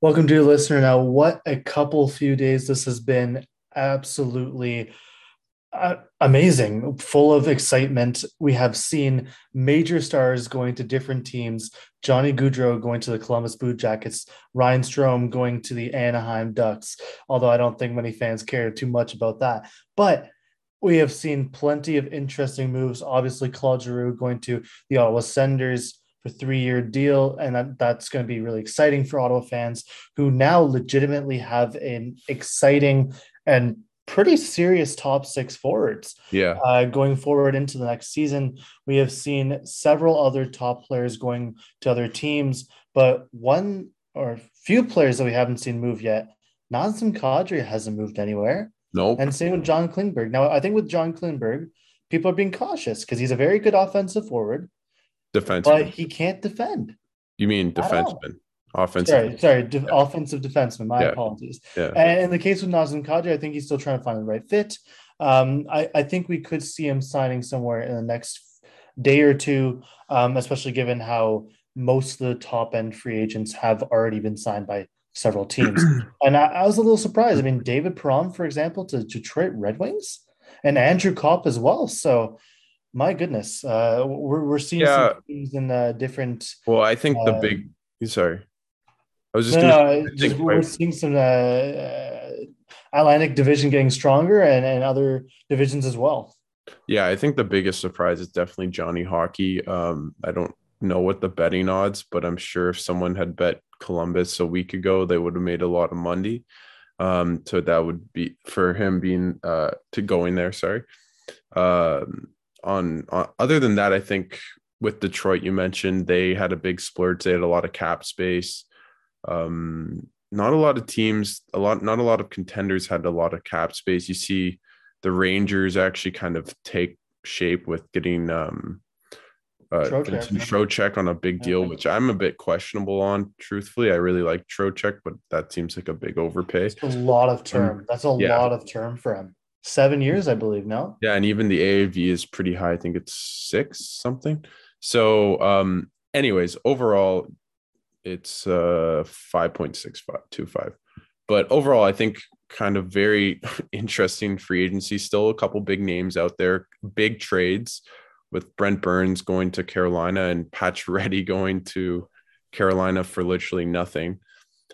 Welcome to listener. Now, what a couple few days this has been. Absolutely uh, amazing, full of excitement. We have seen major stars going to different teams. Johnny Gaudreau going to the Columbus Blue Jackets, Ryan Strome going to the Anaheim Ducks. Although I don't think many fans care too much about that, but we have seen plenty of interesting moves. Obviously, Claude Giroux going to the Ottawa Senators for three-year deal, and that, that's going to be really exciting for Ottawa fans who now legitimately have an exciting and pretty serious top six forwards. Yeah. Uh, going forward into the next season, we have seen several other top players going to other teams, but one or few players that we haven't seen move yet. Nazem Kadri hasn't moved anywhere. No. Nope. And same with John Klingberg. Now, I think with John Klingberg, people are being cautious because he's a very good offensive forward. Defenseman. But he can't defend. You mean defenseman? offensive. Sorry, sorry, de- yeah. offensive defenseman. My yeah. apologies. Yeah. And in the case with Nazem Kadri, I think he's still trying to find the right fit. Um, I, I think we could see him signing somewhere in the next day or two, um, especially given how most of the top end free agents have already been signed by several teams. and I, I, was a little surprised. I mean, David Perron, for example, to Detroit Red Wings, and Andrew Copp as well. So my goodness, uh, we're, we're seeing yeah. some teams in uh, different. Well, I think the uh, big. Sorry. I was just, no, no, just we're seeing some uh, Atlantic division getting stronger and, and other divisions as well. Yeah, I think the biggest surprise is definitely Johnny Hockey. Um, I don't know what the betting odds, but I'm sure if someone had bet Columbus a week ago, they would have made a lot of money. Um, so that would be for him being uh to going there. Sorry. Um, on, on other than that, I think with Detroit, you mentioned they had a big splurge. They had a lot of cap space. Um, not a lot of teams, a lot, not a lot of contenders had a lot of cap space. You see the Rangers actually kind of take shape with getting um, uh, Trocheck on a big deal, which I'm a bit questionable on. Truthfully, I really like Trocheck, but that seems like a big overpay. A lot of term. Um, That's a yeah. lot of term for him. Seven years, I believe. No. Yeah, and even the AAV is pretty high. I think it's six something. So, um, anyways, overall, it's uh 5.6525 but overall i think kind of very interesting free agency still a couple big names out there big trades with brent burns going to carolina and Pacioretty going to carolina for literally nothing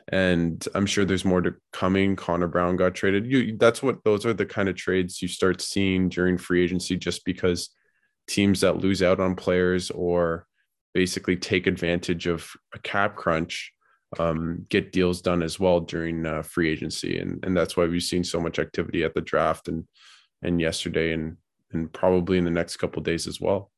and i'm sure there's more to coming. Connor brown got traded. You that's what those are the kind of trades you start seeing during free agency just because teams that lose out on players or basically take advantage of a cap crunch, um, get deals done as well during uh, free agency, and and that's why we've seen so much activity at the draft and and yesterday and and probably in the next couple days as well.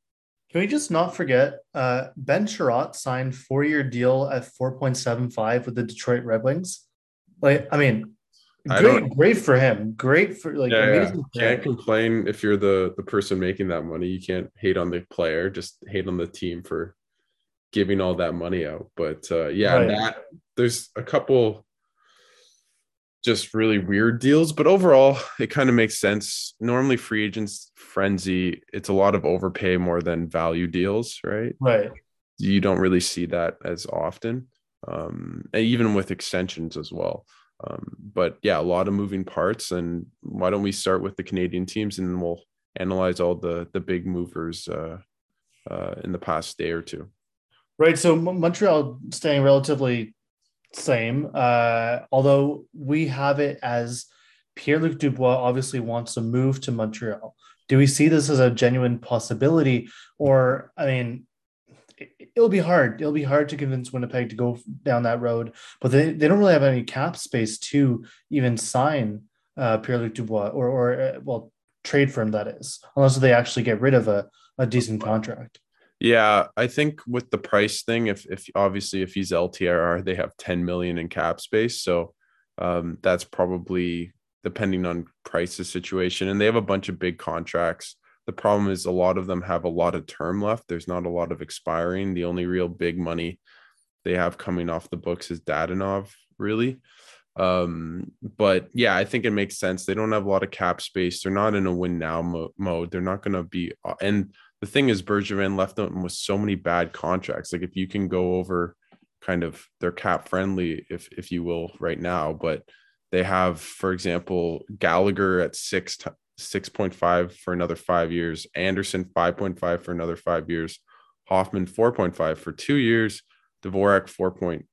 Can we just not forget uh, Ben Chiarot signed four year deal at four point seven five with the Detroit Red Wings? Like, I mean, great, great for him. Great for like yeah, amazing. Yeah. Can't complain if you're the the person making that money. You can't hate on the player, just hate on the team for giving all that money out. But uh, yeah, right. that there's a couple just really weird deals, but overall, it kind of makes sense. Normally, free agents frenzy, it's a lot of overpay more than value deals, right? Right. You don't really see that as often, um, and even with extensions as well. Um, but yeah, a lot of moving parts. And why don't we start with the Canadian teams and then we'll analyze all the the big movers uh, uh, in the past day or two. Right. So Montreal staying relatively same, uh, although we have it as Pierre Luc Dubois obviously wants to move to Montreal. Do we see this as a genuine possibility? Or, I mean, it'll be hard. It'll be hard to convince Winnipeg to go down that road, but they, they don't really have any cap space to even sign uh, Pierre Luc Dubois or, or uh, well, trade for him, that is, unless they actually get rid of a, a decent contract. Yeah, I think with the price thing, if if obviously if he's LTIR, they have 10 million in cap space. So um, that's probably depending on price's situation. And they have a bunch of big contracts. The problem is a lot of them have a lot of term left. There's not a lot of expiring. The only real big money they have coming off the books is Dadonov, really. Um, but yeah, I think it makes sense. They don't have a lot of cap space. They're not in a win now mo- mode. They're not going to be, uh, and the thing is, Bergevin left them with so many bad contracts. Like if you can go over kind of they're cap friendly, if if you will, right now. But they have, for example, Gallagher at six point five for another five years, Anderson five point five for another five years, Hoffman four point five for two years, Dvorak four point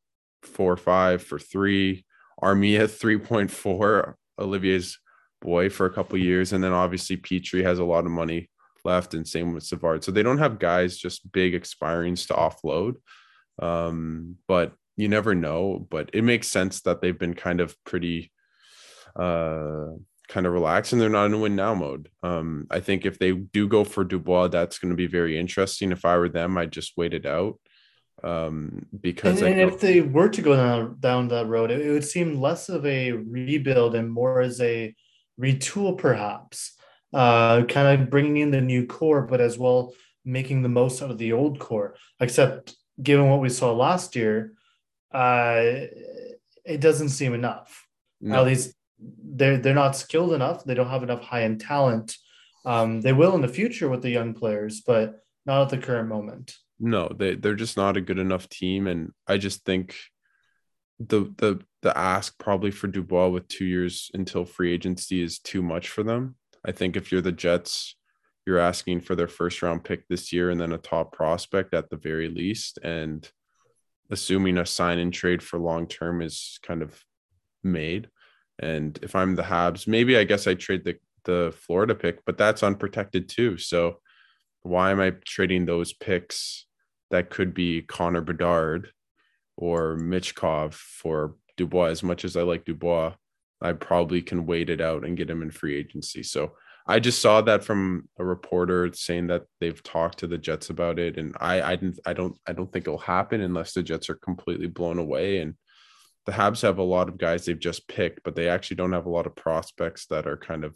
four five for three, Armia three point four, Olivier's boy for a couple years, and then obviously Petry has a lot of money left, and same with Savard. So they don't have guys just big expirings to offload. Um, but you never know. But it makes sense that they've been kind of pretty uh kind of relaxed and they're not in a win now mode. Um, I think if they do go for Dubois, that's going to be very interesting. If I were them, I'd just wait it out. Um, because and, and if they were to go down, down that road, it, it would seem less of a rebuild and more as a retool, perhaps uh, kind of bringing in the new core, but as well making the most out of the old core. Except given what we saw last year, uh, it doesn't seem enough. No. At least they're they're not skilled enough. They don't have enough high end talent. Um, they will in the future with the young players, but not at the current moment. No, they they're just not a good enough team, and I just think the the the ask probably for Dubois with two years until free agency is too much for them. I think if you're the Jets, you're asking for their first round pick this year and then a top prospect at the very least. And assuming a sign and trade for long term is kind of made. And if I'm the Habs, maybe I guess I trade the, the Florida pick, but that's unprotected too. So why am I trading those picks that could be Connor Bedard or Michkov for Dubois? As much as I like Dubois, I probably can wait it out and get him in free agency. So I just saw that from a reporter saying that they've talked to the Jets about it, and I I didn't I don't I don't think it'll happen unless the Jets are completely blown away. And the Habs have a lot of guys they've just picked, but they actually don't have a lot of prospects that are kind of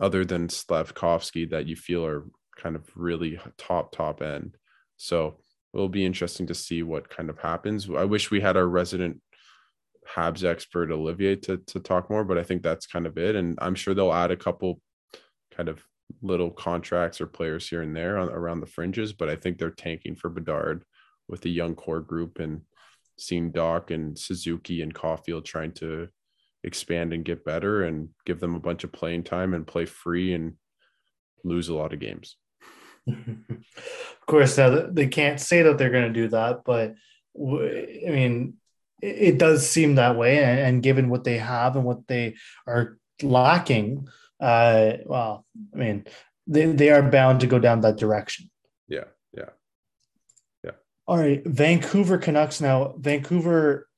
other than Slavkovsky that you feel are kind of really top top end. So it'll be interesting to see what kind of happens. I wish we had our resident Habs expert Olivier to to talk more, but I think that's kind of it. And I'm sure they'll add a couple kind of little contracts or players here and there on, around the fringes. But I think they're tanking for Bedard with the young core group and seeing Dach and Suzuki and Caufield trying to expand and get better and give them a bunch of playing time and play free and lose a lot of games. of course, now they can't say that they're going to do that, but I mean, it does seem that way. And, given what they have and what they are lacking, uh, well, I mean, they, they are bound to go down that direction. Yeah. Yeah. Yeah. All right. Vancouver Canucks now. Vancouver,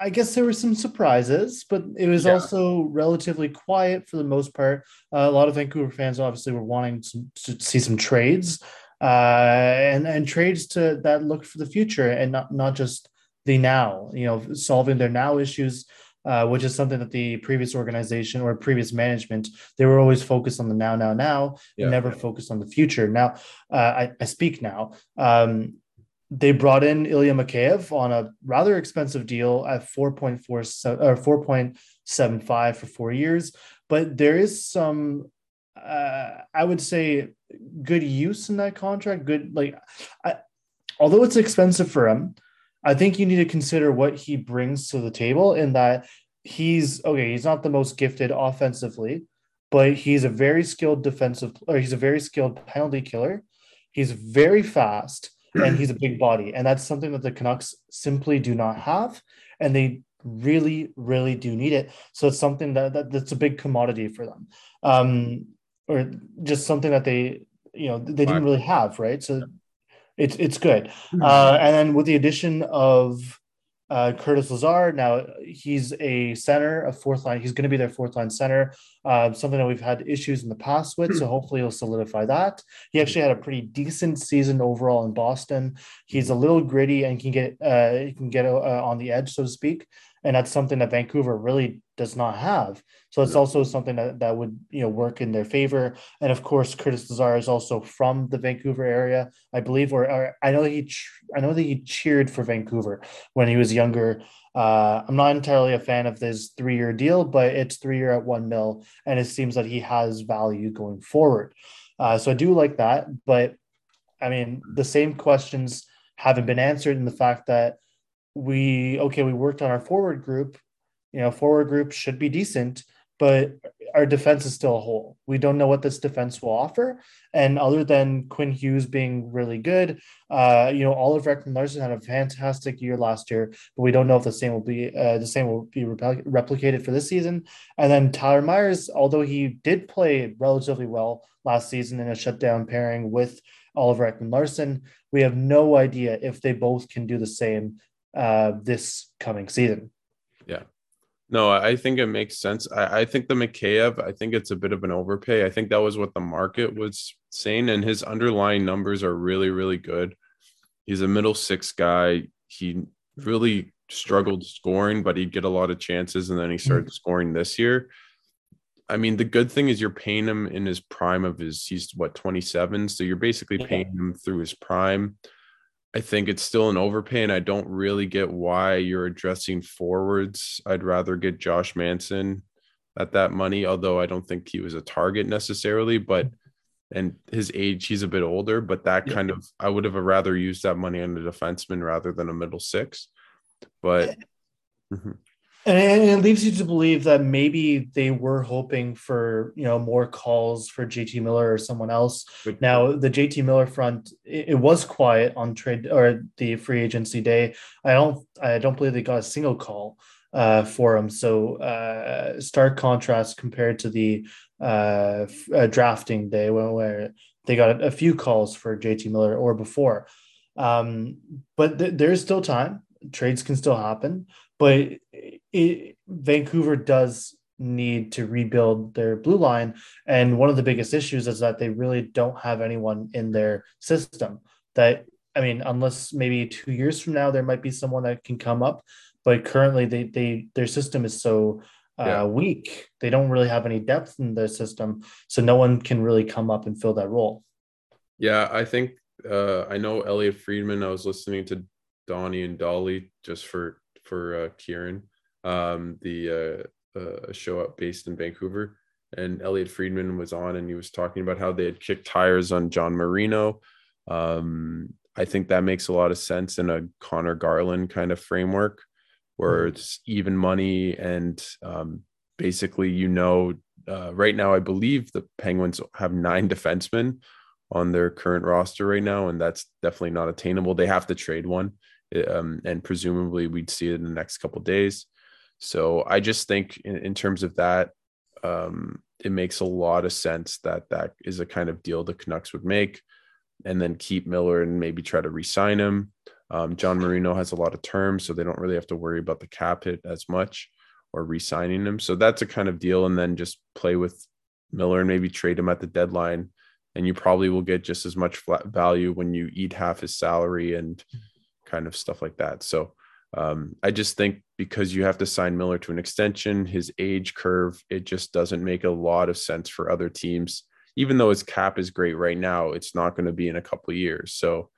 I guess there were some surprises, but it was yeah. also relatively quiet for the most part. Uh, a lot of Vancouver fans obviously were wanting to, to see some trades uh, and, and trades to that look for the future and not, not just the now, you know, solving their now issues, uh, which is something that the previous organization or previous management, they were always focused on the now, now, now, yeah. and never focused on the future. Now, uh, I, I, speak now. Um, they brought in Ilya Mikheyev on a rather expensive deal at 4.4 or 4.75 for four years, but there is some uh, I would say good use in that contract. Good, like, I, although it's expensive for him, I think you need to consider what he brings to the table in that he's okay, he's not the most gifted offensively, but he's a very skilled defensive or he's a very skilled penalty killer. He's very fast and he's a big body. And that's something that the Canucks simply do not have. And they really, really do need it. So it's something that, that that's a big commodity for them. Um, or just something that they, you know, they didn't really have, right? So it's it's good. Hmm. Uh, and then with the addition of uh, Curtis Lazar, now he's a center, a fourth line. He's going to be their fourth line center. Uh, something that we've had issues in the past with, so hmm. hopefully he'll solidify that. He actually had a pretty decent season overall in Boston. He's a little gritty and can get uh, he can get uh, on the edge, so to speak and that's something that Vancouver really does not have. So it's also something that, that would you know work in their favor. And of course, Curtis Lazar is also from the Vancouver area, I believe, or, or I know he I know that he cheered for Vancouver when he was younger. Uh, I'm not entirely a fan of this three year deal, but it's three year at one mil, and it seems that he has value going forward. Uh, so I do like that, but I mean the same questions haven't been answered in the fact that we okay, we worked on our forward group. You know, forward group should be decent, but our defense is still a hole. We don't know what this defense will offer. And other than Quinn Hughes being really good, uh, you know, Oliver Ekman-Larsson had a fantastic year last year, but we don't know if the same will be uh, the same will be replicated for this season. And then Tyler Myers, although he did play relatively well last season in a shutdown pairing with Oliver Ekman-Larsson, we have no idea if they both can do the same uh, this coming season. Yeah. No, I think it makes sense. I, I think the Mikheyev, I think it's a bit of an overpay. I think that was what the market was saying, and his underlying numbers are really, really good. He's a middle six guy. He really struggled scoring, but he'd get a lot of chances, and then he started mm-hmm. scoring this year. I mean, the good thing is you're paying him in his prime of his, he's what, 27. So you're basically paying him through his prime. I think it's still an overpay, and I don't really get why you're addressing forwards. I'd rather get Josh Manson at that money, although I don't think he was a target necessarily, but and his age, he's a bit older, but that yeah. kind of I would have rather used that money on a defenseman rather than a middle six. But mm-hmm. And it leaves you to believe that maybe they were hoping for you know more calls for JT Miller or someone else. Now the JT Miller front it, it, was quiet on trade or the free agency day. I don't I don't believe they got a single call uh, for him. So uh, stark contrast compared to the uh, uh, drafting day where, where they got a few calls for JT Miller or before. Um, but th- there's still time. Trades can still happen but it, Vancouver does need to rebuild their blue line. And one of the biggest issues is that they really don't have anyone in their system that, I mean, unless maybe two years from now, there might be someone that can come up. But currently, they, they their system is so uh, yeah. weak. They don't really have any depth in their system. So no one can really come up and fill that role. Yeah, I think uh, I know Elliot Friedman. I was listening to Donnie and Dolly just for for uh, Kieran, um, the uh, uh, show up based in Vancouver. And Elliot Friedman was on, and he was talking about how they had kicked tires on John Marino. Um, I think that makes a lot of sense in a Conor Garland kind of framework, where mm-hmm. it's even money and um, basically, you know, uh, right now I believe the Penguins have nine defensemen on their current roster right now, and that's definitely not attainable. They have to trade one um, and presumably we'd see it in the next couple days. So I just think in, in terms of that, um, it makes a lot of sense that that is a kind of deal the Canucks would make, and then keep Miller and maybe try to re-sign him. Um, John Marino has a lot of terms, so they don't really have to worry about the cap hit as much or re-signing him. So that's a kind of deal, and then just play with Miller and maybe trade him at the deadline, and you probably will get just as much value when you eat half his salary and kind of stuff like that. So um, I just think because you have to sign Miller to an extension, his age curve, it just doesn't make a lot of sense for other teams. Even though his cap is great right now, it's not going to be in a couple of years. So,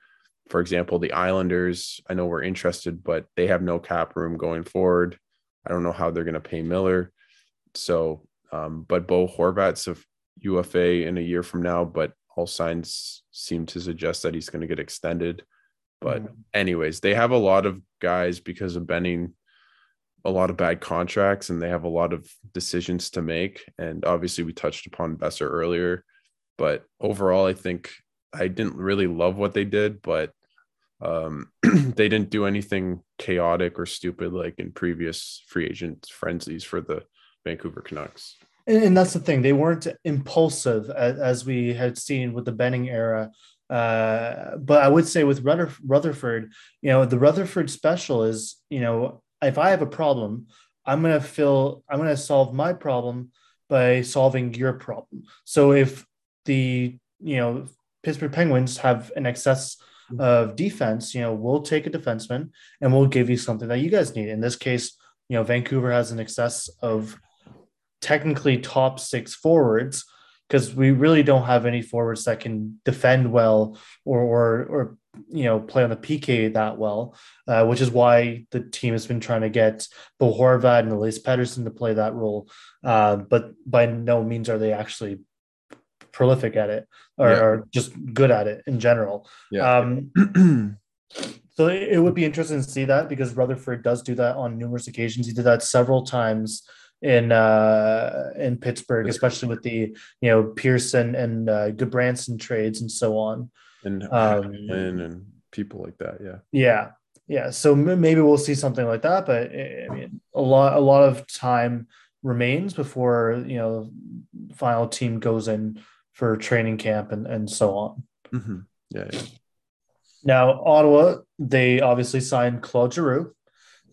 for example, the Islanders, I know we're interested, but they have no cap room going forward. I don't know how they're going to pay Miller. So, um, but Bo Horvat's a UFA in a year from now, but all signs seem to suggest that he's going to get extended. But mm-hmm. anyways, they have a lot of guys because of Benning, a lot of bad contracts, and they have a lot of decisions to make. And obviously, we touched upon Boeser earlier, but overall, I think I didn't really love what they did, but um, they didn't do anything chaotic or stupid like in previous free agent frenzies for the Vancouver Canucks. And that's the thing; they weren't impulsive as, we had seen with the Benning era uh, but I would say with Ruther- Rutherford, you know, the Rutherford special is, you know, if I have a problem, I'm gonna fill, I'm gonna solve my problem by solving your problem. So if the, you know, Pittsburgh Penguins have an excess of defense, you know, we'll take a defenseman and we'll give you something that you guys need. In this case, you know, Vancouver has an excess of technically top six forwards because we really don't have any forwards that can defend well or or, or you know play on the PK that well, uh, which is why the team has been trying to get Bo Horvat and Elias Pettersson to play that role. Uh, but by no means are they actually prolific at it or, yeah. or just good at it in general. Yeah. Um, So it would be interesting to see that because Rutherford does do that on numerous occasions. He did that several times in uh, in Pittsburgh, especially with the you know Pearson and uh, Gudbranson trades and so on, and um, and people like that. Yeah, yeah, yeah. So maybe we'll see something like that, but I mean, a lot a lot of time remains before you know final team goes in for training camp and and so on. Mm-hmm. Yeah, yeah. Now Ottawa, they obviously signed Claude Giroux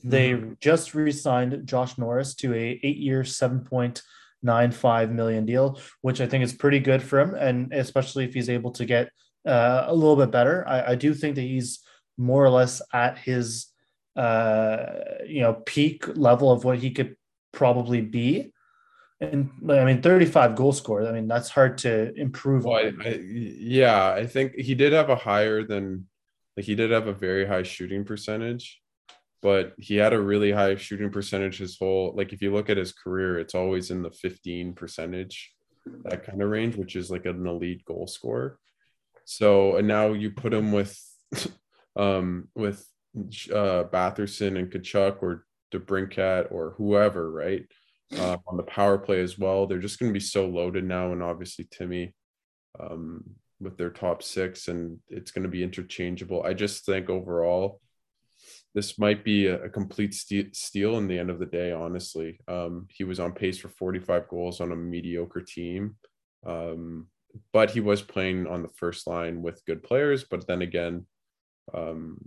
they mm-hmm. just re-signed Josh Norris to a eight-year, seven point nine five million deal, which I think is pretty good for him, and especially if he's able to get uh, a little bit better. I, I, do think that he's more or less at his uh, you know peak level of what he could probably be. And I mean, 35 goal scored. I mean, that's hard to improve. Well, I, I, yeah, I think he did have a higher than like he did have a very high shooting percentage but he had a really high shooting percentage his whole like if you look at his career it's always in the 15 percentage that kind of range which is like an elite goal scorer. So and now you put him with um with uh batherson and Tkachuk or DeBrincat or whoever right uh, on the power play as well. They're just going to be so loaded now and obviously timmy um with their top six and it's going to be interchangeable. I just think overall this might be a, a complete steal in the end of the day. Honestly, um, he was on pace for 45 goals on a mediocre team, um, but he was playing on the first line with good players. But then again, um,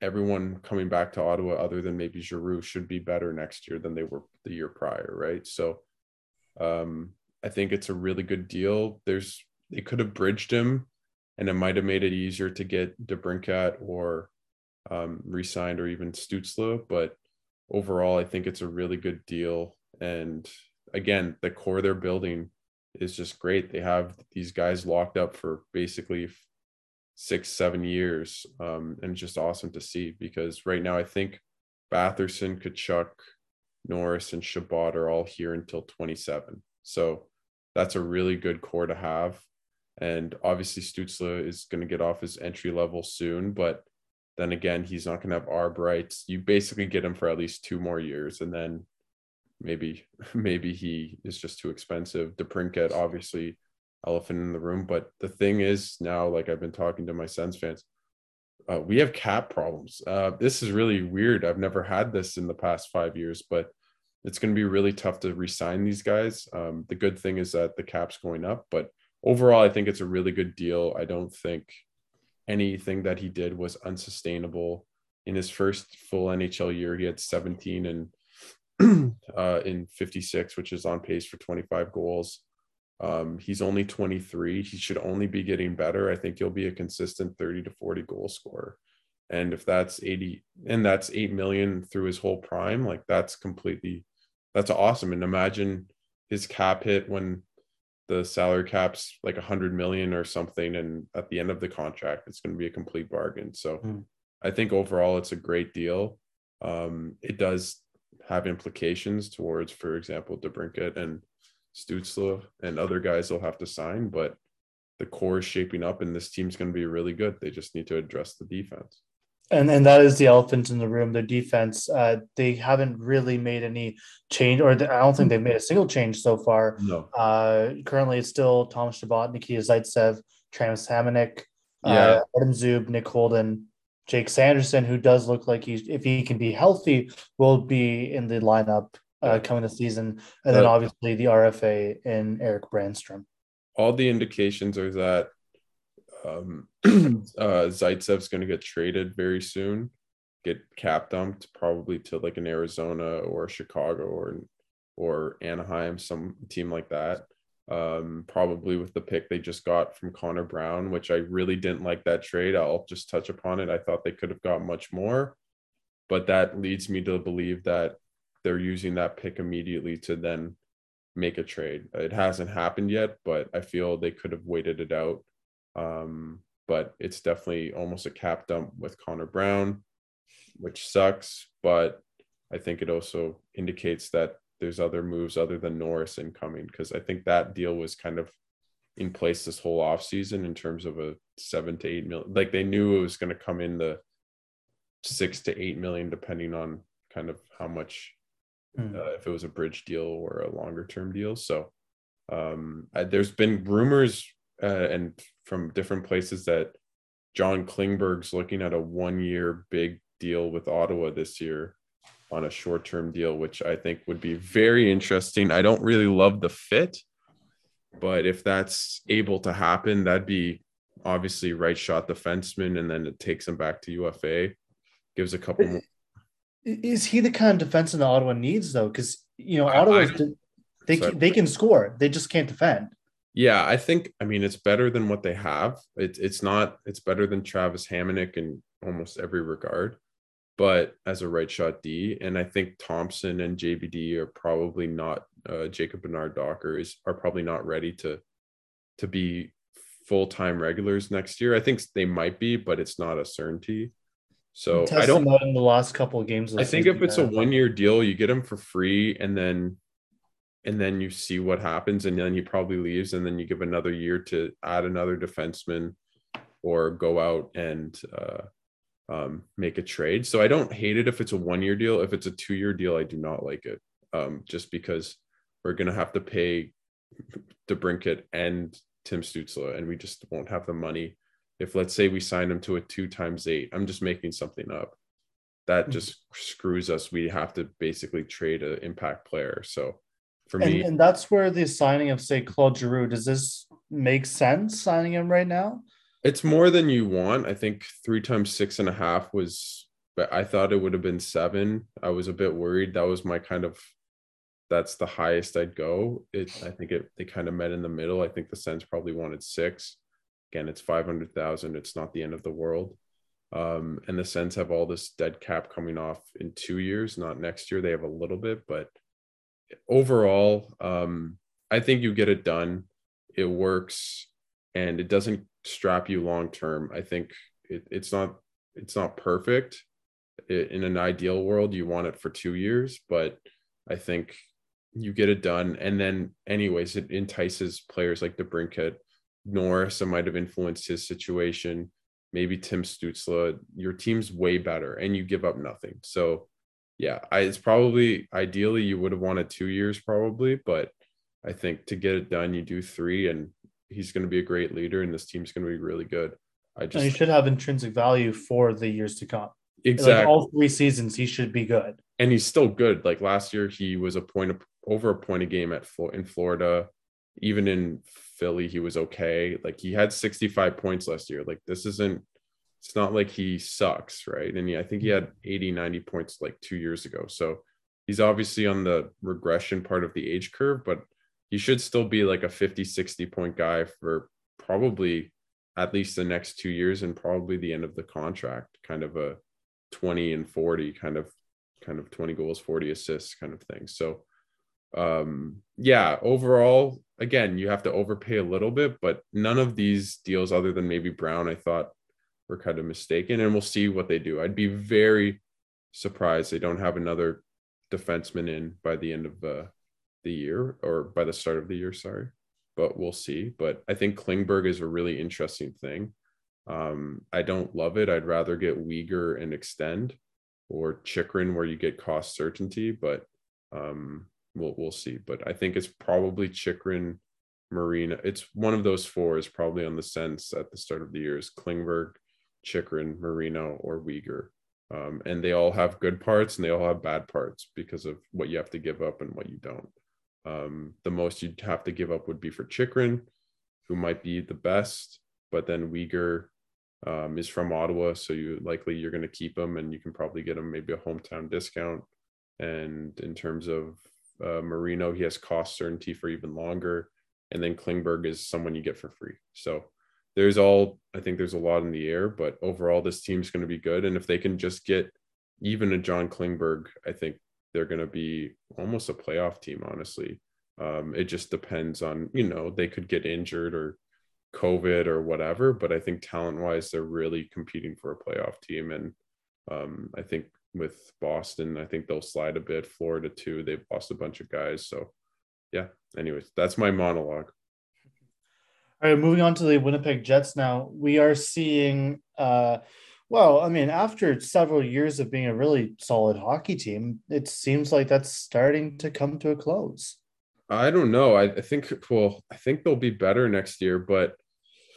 everyone coming back to Ottawa, other than maybe Giroux, should be better next year than they were the year prior, right? So, um, I think it's a really good deal. There's they could have bridged him, and it might have made it easier to get DeBrincat or um, re-signed or even Stützle. But overall, I think it's a really good deal. And again, the core they're building is just great. They have these guys locked up for basically six, seven years, um, and just awesome to see because right now I think Batherson, Tkachuk, Norris, and Chabot are all here until 27. So that's a really good core to have. And obviously, Stützle is going to get off his entry level soon, but then again, he's not going to have arb rights. You basically get him for at least two more years, and then maybe maybe he is just too expensive. DeBrincat, obviously, elephant in the room. But the thing is now, like I've been talking to my Sens fans, uh, we have cap problems. Uh, this is really weird. I've never had this in the past five years, but it's going to be really tough to resign these guys. Um, the good thing is that the cap's going up, but overall, I think it's a really good deal. I don't think anything that he did was unsustainable. In his first full NHL year, he had 17 and uh, in 56, which is on pace for 25 goals. Um, he's only 23. He should only be getting better. I think he'll be a consistent 30 to 40 goal scorer. And if that's 80 and that's 8 million through his whole prime, like that's completely that's awesome. And imagine his cap hit when the salary cap's like a hundred million or something, and at the end of the contract, it's going to be a complete bargain. So mm. I think overall, it's a great deal. Um, it does have implications towards, for example, DeBrincat and Stützle and other guys they'll have to sign, but the core is shaping up, and this team's going to be really good. They just need to address the defense and and that is the elephant in the room. Their defense, uh, they haven't really made any change, or the, I don't think they've made a single change so far. No. Uh, currently, it's still Thomas Chabot, Nikita Zaitsev, Travis Hamonic, uh, yeah. uh, Artem Zub, Nick Holden, Jake Sanderson, who does look like he's if he can be healthy, will be in the lineup uh, coming this season, and then obviously the RFA in Erik Brännström. All the indications are that um, uh, Zaitsev's going to get traded very soon, get cap dumped probably to like an Arizona or Chicago or or Anaheim, some team like that. Um, probably with the pick they just got from Connor Brown, which I really didn't like that trade. I'll just touch upon it. I thought they could have got much more, but that leads me to believe that they're using that pick immediately to then make a trade. It hasn't happened yet, but I feel they could have waited it out um, but it's definitely almost a cap dump with Connor Brown, which sucks. But I think it also indicates that there's other moves other than Norris incoming because I think that deal was kind of in place this whole offseason in terms of a seven to eight million. Like they knew it was going to come in the six to eight million, depending on kind of how much, Hmm. uh, if it was a bridge deal or a longer term deal. So um, I, there's been rumors uh, and from different places that John Klingberg's looking at a one year big deal with Ottawa this year on a short term deal, which I think would be very interesting. I don't really love the fit, but if that's able to happen, that'd be obviously right shot defenseman, and then it takes him back to UFA, gives a couple more. Is he the kind of defense that Ottawa needs though? Because you know Ottawa, they Sorry. they can score, they just can't defend. Yeah, I think I mean it's better than what they have. It's it's not it's better than Travis Hamonic in almost every regard, but as a right shot D, and I think Thompson and JBD are probably not uh, Jacob Bernard Docker is are probably not ready to to be full time regulars next year. I think they might be, but it's not a certainty. So I don't in the last couple of games. of I think if it's a one year deal, you get him for free and then and then you see what happens and then he probably leaves and then you give another year to add another defenseman or go out and uh, um, make a trade. So I don't hate it if it's a one year deal. If it's a two year deal, I do not like it um, just because we're going to have to pay DeBrincat and Tim Stützle and we just won't have the money. If let's say we sign him to a two times eight, I'm just making something up that Mhm. just screws us. We have to basically trade an impact player. So for and, me, and that's where the signing of say Claude Giroux does this make sense signing him right now? it's more than you want. I think three times six and a half was, but I thought it would have been seven. I was a bit worried. That was my kind of, that's the highest I'd go. It, I think it, they kind of met in the middle. I think the Sens probably wanted six. Again, it's 500,000. It's not the end of the world. Um, and the Sens have all this dead cap coming off in two years, not next year. They have a little bit, but overall, um, I think you get it done. It works and it doesn't strap you long term. I think it, it's not it's not perfect. I- In an ideal world, you want it for two years, but I think you get it done. And then, anyways, it entices players like DeBrincat, Norris. It might have influenced his situation. Maybe Tim Stützle. Your team's way better, and you give up nothing. So, yeah, I, it's probably ideally you would have wanted two years, probably, but I think to get it done, you do three, and he's going to be a great leader, and this team's going to be really good. I And he should have intrinsic value for the years to come. exactly, Like all three seasons, he should be good. and he's still good. Like last year, he was a point of, over a point a game at in Florida. Even in Philly, he was okay. Like he had 65 points last year. Like this isn't. It's not like he sucks, right? And he, I think he had 80, 90 points like two years ago. So he's obviously on the regression part of the age curve, but he should still be like a 50, 60 point guy for probably at least the next two years and probably the end of the contract, kind of a 20 and 40 kind of kind of 20 goals 40 assists kind of thing so um yeah overall again you have to overpay a little bit but none of these deals other than maybe brown i thought were kind of mistaken and we'll see what they do i'd be very surprised they don't have another defenseman in by the end of uh, the year or by the start of the year sorry but we'll see but i think klingberg is a really interesting thing um, I don't love it. I'd rather get Weegar and extend or Chychrun where you get cost certainty, but um, we'll we'll see. But I think it's probably Chychrun, Marino. It's one of those four is probably on the Sens at the start of the year is Klingberg, Chychrun, Marino, or Weegar. Um, and they all have good parts and they all have bad parts because of what you have to give up and what you don't. Um, the most you'd have to give up would be for Chychrun, who might be the best, but then Weegar um, is from Ottawa, so you likely you're going to keep him, and you can probably get him maybe a hometown discount. And in terms of uh, Marino, he has cost certainty for even longer, and then Klingberg is someone you get for free. So there's all I think there's a lot in the air, but overall this team's going to be good, and if they can just get even a John Klingberg, I think they're going to be almost a playoff team. Honestly, um, it just depends on you know they could get injured or COVID or whatever, but I think talent wise, they're really competing for a playoff team. And um, I think with Boston, I think they'll slide a bit. Florida too, they've lost a bunch of guys. So yeah, anyways, that's my monologue. All right, moving on to the Winnipeg Jets now. We are seeing uh, Well, I mean, after several years of being a really solid hockey team, it seems like that's starting to come to a close. I don't know. I, I think well, I think they'll be better next year, but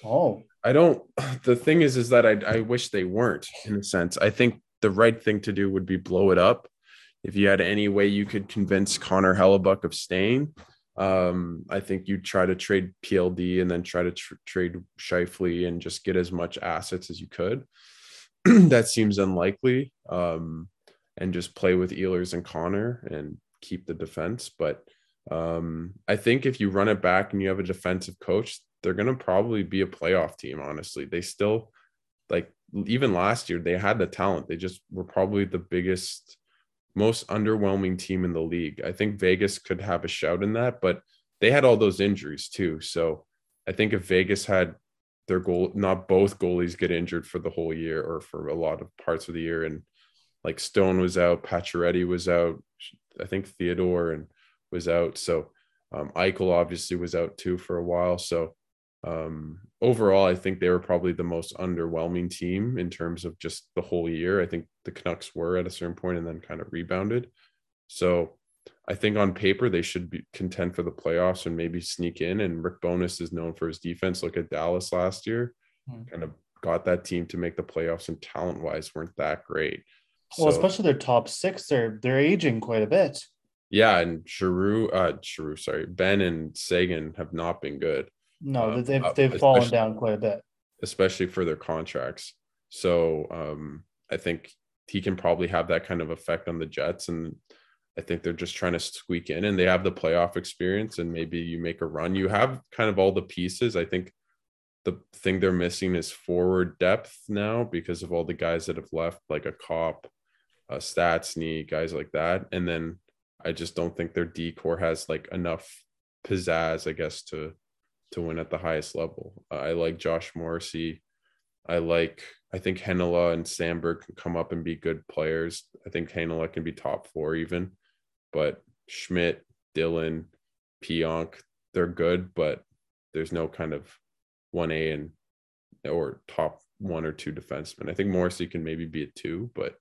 oh, I don't. The thing is, is that I I wish they weren't in a sense. I think the right thing to do would be blow it up. If you had any way you could convince Connor Hellebuyck of staying, um, I think you'd try to trade PLD and then try to tr- trade Scheifele and just get as much assets as you could. that seems unlikely. Um, and just play with Ehlers and Connor and keep the defense. But um, I think if you run it back and you have a defensive coach, they're going to probably be a playoff team. Honestly, they still like even last year they had the talent. They just were probably the biggest, most underwhelming team in the league. I think Vegas could have a shout in that, but they had all those injuries too. So I think if Vegas had their goal, not both goalies get injured for the whole year or for a lot of parts of the year. And like Stone was out, Pacioretty was out, I think Theodore and was out. So um, Eichel obviously was out too for a while. So um, overall, I think they were probably the most underwhelming team in terms of just the whole year. I think the Canucks were at a certain point and then kind of rebounded. So I think on paper they should be content for the playoffs and maybe sneak in. And Rick Bowness is known for his defense. Look at Dallas last year, hmm. kind of got that team to make the playoffs, and talent wise weren't that great. Well, so, especially their top six, they're they're aging quite a bit. Yeah, and Giroux, uh, Giroux, sorry, Benn and Seguin have not been good. No, uh, they've they've fallen down quite a bit, especially for their contracts. So um, I think he can probably have that kind of effect on the Jets, and I think they're just trying to squeak in and they have the playoff experience and maybe you make a run. You have kind of all the pieces. I think the thing they're missing is forward depth now because of all the guys that have left, like a Copp, a Stastny, guys like that. And then I just don't think their decor has like enough pizzazz, I guess, to to win at the highest level. I like Josh Morrissey. I like I think Heinola and Samberg can come up and be good players. I think Heinola can be top four even but Schmidt, Dylan, Pionk, they're good, but there's no kind of 1A and or top one or two defensemen. I think Morrissey can maybe be a two, but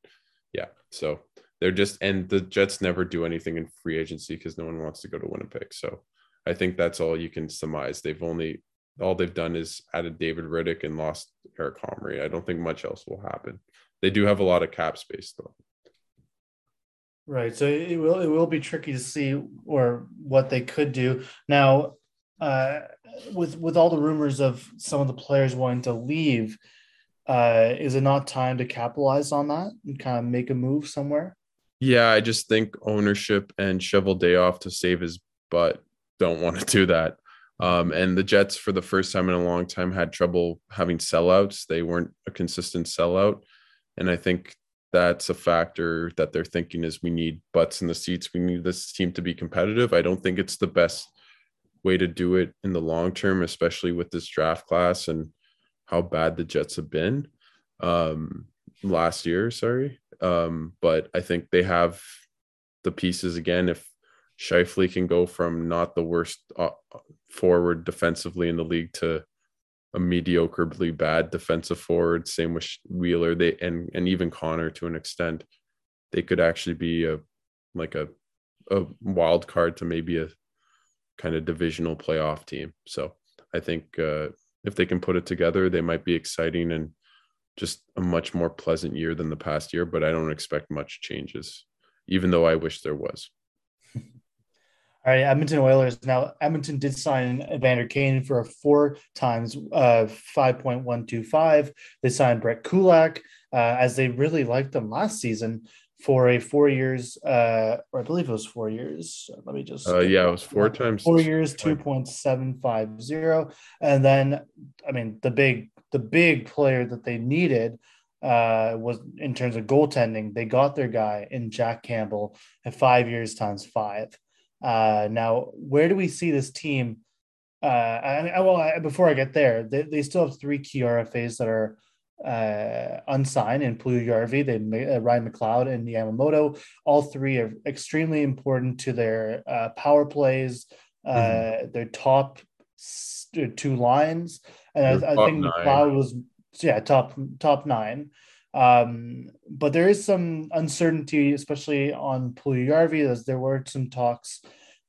yeah. So they're just and the Jets never do anything in free agency because no one wants to go to Winnipeg. So I think that's all you can surmise. They've only all they've done is added David Rittich and lost Eric Comrie. I don't think much else will happen. They do have a lot of cap space though. Right. So it will it will be tricky to see or what they could do. Now, uh, with with all the rumors of some of the players wanting to leave, uh, is it not time to capitalize on that and kind of make a move somewhere? Yeah, I just think ownership and Cheveldayoff to save his butt don't want to do that. Um, and the Jets, for the first time in a long time, had trouble having sellouts. They weren't a consistent sellout. And I think that's a factor that they're thinking is we need butts in the seats. We need this team to be competitive. I don't think it's the best way to do it in the long term, especially with this draft class and how bad the Jets have been um, last year. Sorry. Um, but I think they have the pieces again. If Scheifele can go from not the worst uh, forward defensively in the league to a mediocrely bad defensive forward. Same with Wheeler. They and and even Connor to an extent. They could actually be a like a a wild card to maybe a kind of divisional playoff team. So I think uh, if they can put it together, they might be exciting and just a much more pleasant year than the past year. But I don't expect much changes, even though I wish there was. All right, Edmonton Oilers. Now, Edmonton did sign Evander Kane for a four times uh, 5.125. They signed Brett Kulak uh, as they really liked him last season for a four years, uh, or I believe it was four years. Let me just. Uh, yeah, it was four times. Four years, 2.750. And then, I mean, the big, the big player that they needed uh, was in terms of goaltending, they got their guy in Jack Campbell at five years times five. Uh, now, where do we see this team? Uh, I, I, well, I, before I get there, they, they still have three key RFAs that are uh, unsigned in Puljujarvi, they uh, Ryan McLeod and Yamamoto. All three are extremely important to their uh, power plays, uh, mm-hmm. their top two lines, and I, I, think nine. McLeod was yeah top top nine. Um, but there is some uncertainty, especially on Puljujarvi, as there were some talks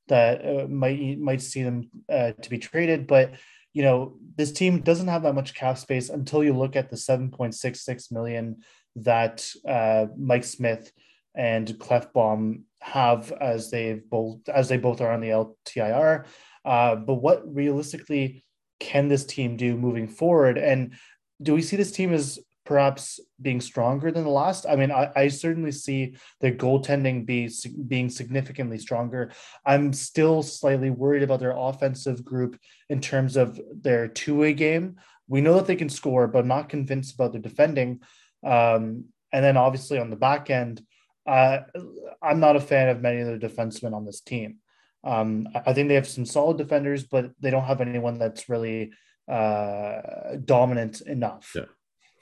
that uh, might might see them uh, to be traded. But you know, this team doesn't have that much cap space until you look at the 7.66 million that uh, Mike Smith and Klefbom have as they both as they both are on the LTIR. Uh, but what realistically can this team do moving forward? And do we see this team as perhaps being stronger than the last? I mean, I, I certainly see their goaltending be being significantly stronger. I'm still slightly worried about their offensive group in terms of their two-way game. We know that they can score, but I'm not convinced about their defending. Um, and then obviously on the back end, uh, I'm not a fan of many of the defensemen on this team. Um, I think they have some solid defenders, but they don't have anyone that's really uh, dominant enough. Yeah.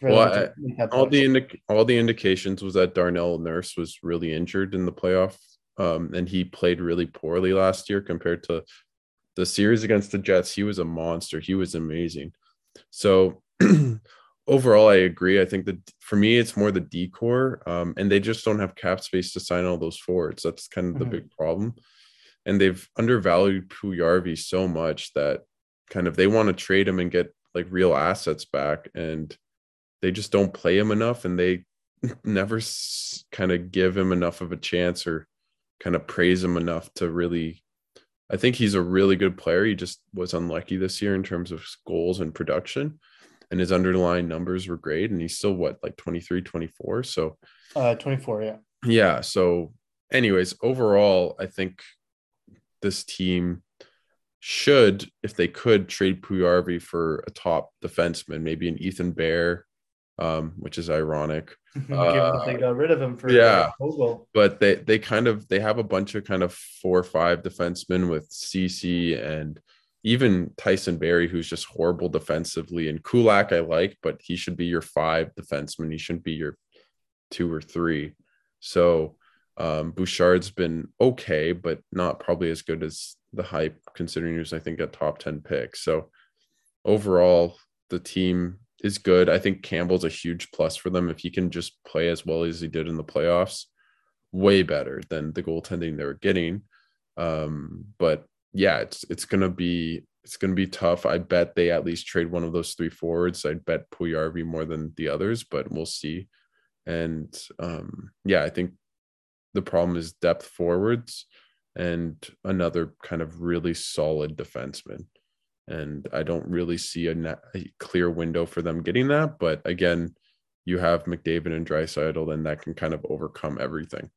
Well, I, all the indi- all the indications was that Darnell Nurse was really injured in the playoff, um, and he played really poorly last year compared to the series against the Jets. He was a monster. He was amazing. So overall, I agree. I think that for me, it's more the decor, um, and they just don't have cap space to sign all those forwards. That's kind of the mm-hmm. big problem. And they've undervalued Puljujarvi so much that kind of they want to trade him and get like real assets back, and they just don't play him enough, and they never s- kind of give him enough of a chance or kind of praise him enough to really. I think he's a really good player. He just was unlucky this year in terms of goals and production and his underlying numbers were great and he's still what like 23 24 so uh 24 yeah yeah so anyways overall i think this team should if they could trade Puljujarvi for a top defenseman maybe an Ethan Bear um, which is ironic. uh, they got rid of him for yeah, but they they kind of they have a bunch of kind of four or five defensemen with Ceci and even Tyson Barrie, who's just horrible defensively, and Kulak I like, but he should be your five defenseman. He shouldn't be your two or three. So um, Bouchard's been okay, but not probably as good as the hype, considering he was, I think, a top 10 pick. So overall, the team is good. I think Campbell's a huge plus for them if he can just play as well as he did in the playoffs. Way better than the goaltending they were getting. Um, but yeah, it's it's gonna be it's gonna be tough. I bet they at least trade one of those three forwards. I'd bet Puljujarvi more than the others, but we'll see. And um, yeah, I think the problem is depth forwards and another kind of really solid defenseman. And I don't really see a, na- a clear window for them getting that. But again, you have McDavid and Draisaitl, and that can kind of overcome everything.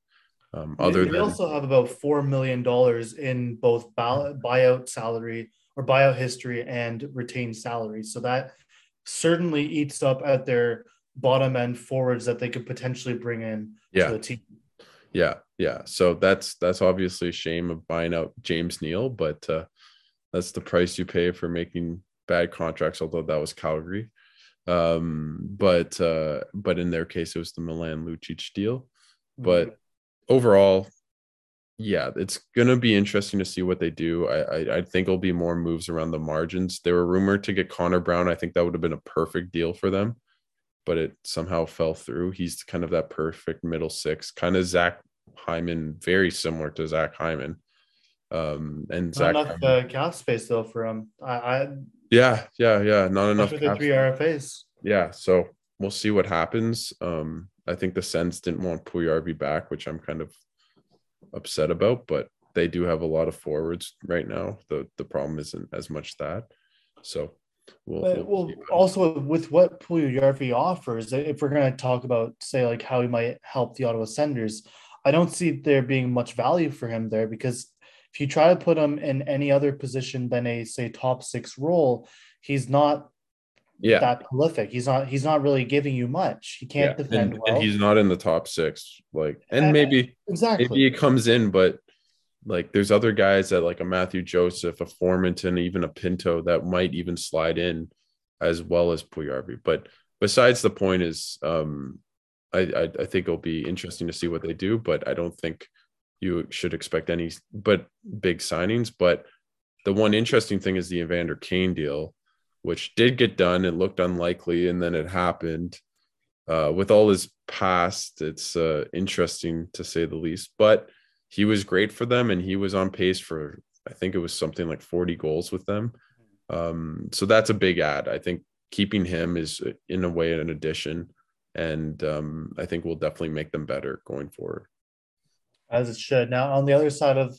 Um, other they, than, also have about four million dollars in both buyout salary or buyout history and retained salary, so that certainly eats up at their bottom end forwards that they could potentially bring in yeah. to the team. Yeah, yeah. So that's that's obviously a shame of buying out James Neal, but uh, that's the price you pay for making bad contracts. Although that was Calgary, um, but uh, but in their case, it was the Milan Lucic deal. But mm-hmm overall, yeah, it's gonna be interesting to see what they do. I, I, I think it'll be more moves around the margins. They were rumored to get Connor Brown. I think that would have been a perfect deal for them, but it somehow fell through. He's kind of that perfect middle six, kind of Zach Hyman, very similar to Zach Hyman. Um, and not Zach enough uh, cap space though for him. I, I yeah, yeah, yeah, not enough. For the three RFAs. Yeah, so we'll see what happens. Um, I think the Sens didn't want Puljujarvi back, which I'm kind of upset about, but they do have a lot of forwards right now. The the problem isn't as much that. So we'll, but, we'll, we'll also with what Puljujarvi offers, if we're going to talk about say like how he might help the Ottawa Senators, I don't see there being much value for him there because if you try to put him in any other position than a say top six role, he's not yeah. that prolific. He's not he's not really giving you much. He can't yeah. defend and, well. And he's not in the top six. Like and maybe exactly maybe he comes in, but like there's other guys that like a Matthew Joseph, a Formenton, even a Pinto that might even slide in as well as Puljujarvi. But besides the point is um I, I I think it'll be interesting to see what they do, but I don't think you should expect any but big signings. But the one interesting thing is the Evander Kane deal which did get done. It looked unlikely, and then it happened. uh, with all his past, it's uh, interesting to say the least. But he was great for them, and he was on pace for I think it was something like 40 goals with them. Um, so that's a big ad. I think keeping him is in a way an addition, and um, I think will definitely make them better going forward. As it should. Now on the other side of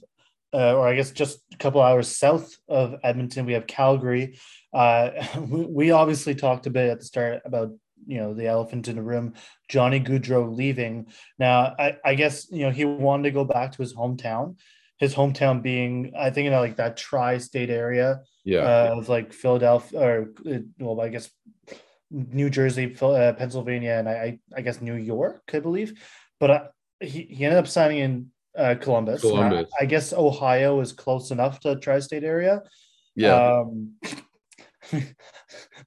uh, or I guess just a couple hours south of Edmonton, we have Calgary. Uh, we, we, obviously talked a bit at the start about you know the elephant in the room, Johnny Gaudreau leaving. Now, I, I guess you know he wanted to go back to his hometown. His hometown being, I think, you know, like that tri-state area, yeah, uh, of like Philadelphia or uh, well, I guess New Jersey, uh, Pennsylvania, and I, I guess New York, I believe. But he, he ended up signing in uh, Columbus. Columbus. I, I, guess Ohio is close enough to tri-state area. Yeah. Um,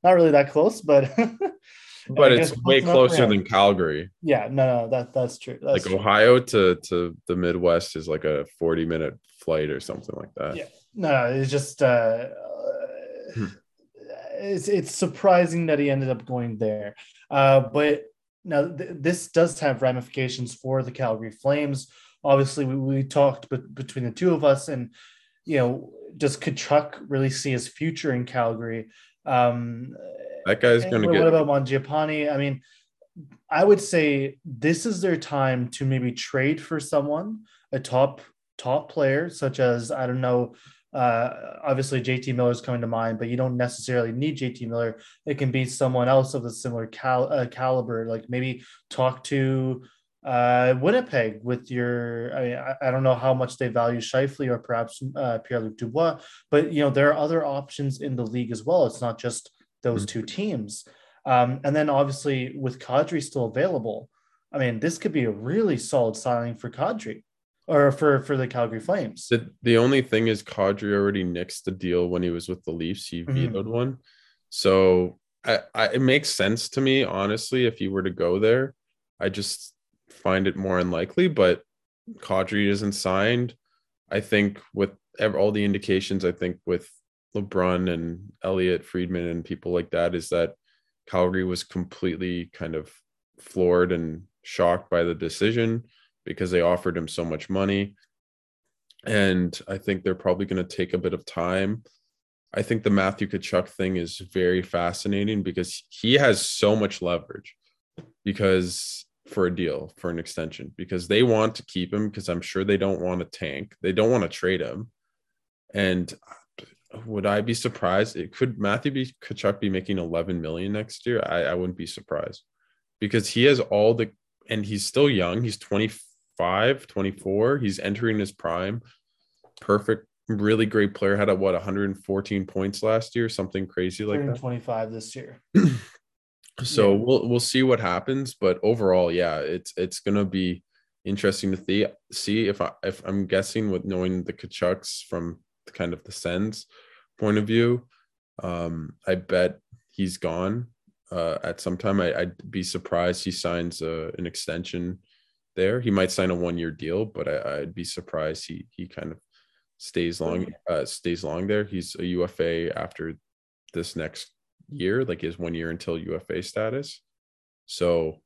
not really that close, but but it's way closer than Calgary. Yeah, no, no, that that's true. That's like true. Ohio to to the Midwest is like a forty minute flight or something like that. Yeah, no, no it's just uh, hmm. it's it's surprising that he ended up going there. Uh, but now th- this does have ramifications for the Calgary Flames. Obviously, we, we talked be- between the two of us, and you know, does Tkachuk really see his future in Calgary? Um, that guy's going to get. What about Mangiapane? I mean, I would say this is their time to maybe trade for someone, a top top player, such as I don't know. Uh, obviously, JT Miller is coming to mind, but you don't necessarily need JT Miller. It can be someone else of a similar cal- uh, caliber. Like maybe talk to uh, Winnipeg with your, I, mean, I, I, don't know how much they value Scheifele or perhaps uh, Pierre Luc Dubois, but you know there are other options in the league as well. It's not just those mm-hmm. two teams. Um, and then obviously with Kadri still available, I mean, this could be a really solid signing for Kadri or for for the Calgary Flames. The, the only thing is Kadri already nixed the deal when he was with the Leafs. He mm-hmm. vetoed mm-hmm. one, so I, I, it makes sense to me honestly if he were to go there. I just find it more unlikely, but Kadri isn't signed. I think with all the indications, I think with LeBrun and Elliotte Friedman and people like that is that Calgary was completely kind of floored and shocked by the decision because they offered him so much money. And I think they're probably going to take a bit of time. I think the Matthew Tkachuk thing is very fascinating because he has so much leverage because for a deal for an extension because they want to keep him because I'm sure they don't want to tank. They don't want to trade him. And would I be surprised? It could Matthew B. Tkachuk be making 11 million next year? I, I wouldn't be surprised because he has all the and he's still young. He's 25, 24. He's entering his prime. Perfect, really great player. Had a what 114 points last year, something crazy like that. 25 this year. so yeah. we'll we'll see what happens, but overall, yeah, it's it's gonna be interesting to see see if I if I'm guessing with knowing the Tkachuks from the kind of the Sens point of view. Um, I bet he's gone uh, at some time. I, would be surprised he signs a, an extension there. He might sign a one year deal, but I, would be surprised he he kind of stays long uh, stays long there. He's a UFA after this next year, like his one year until UFA status. So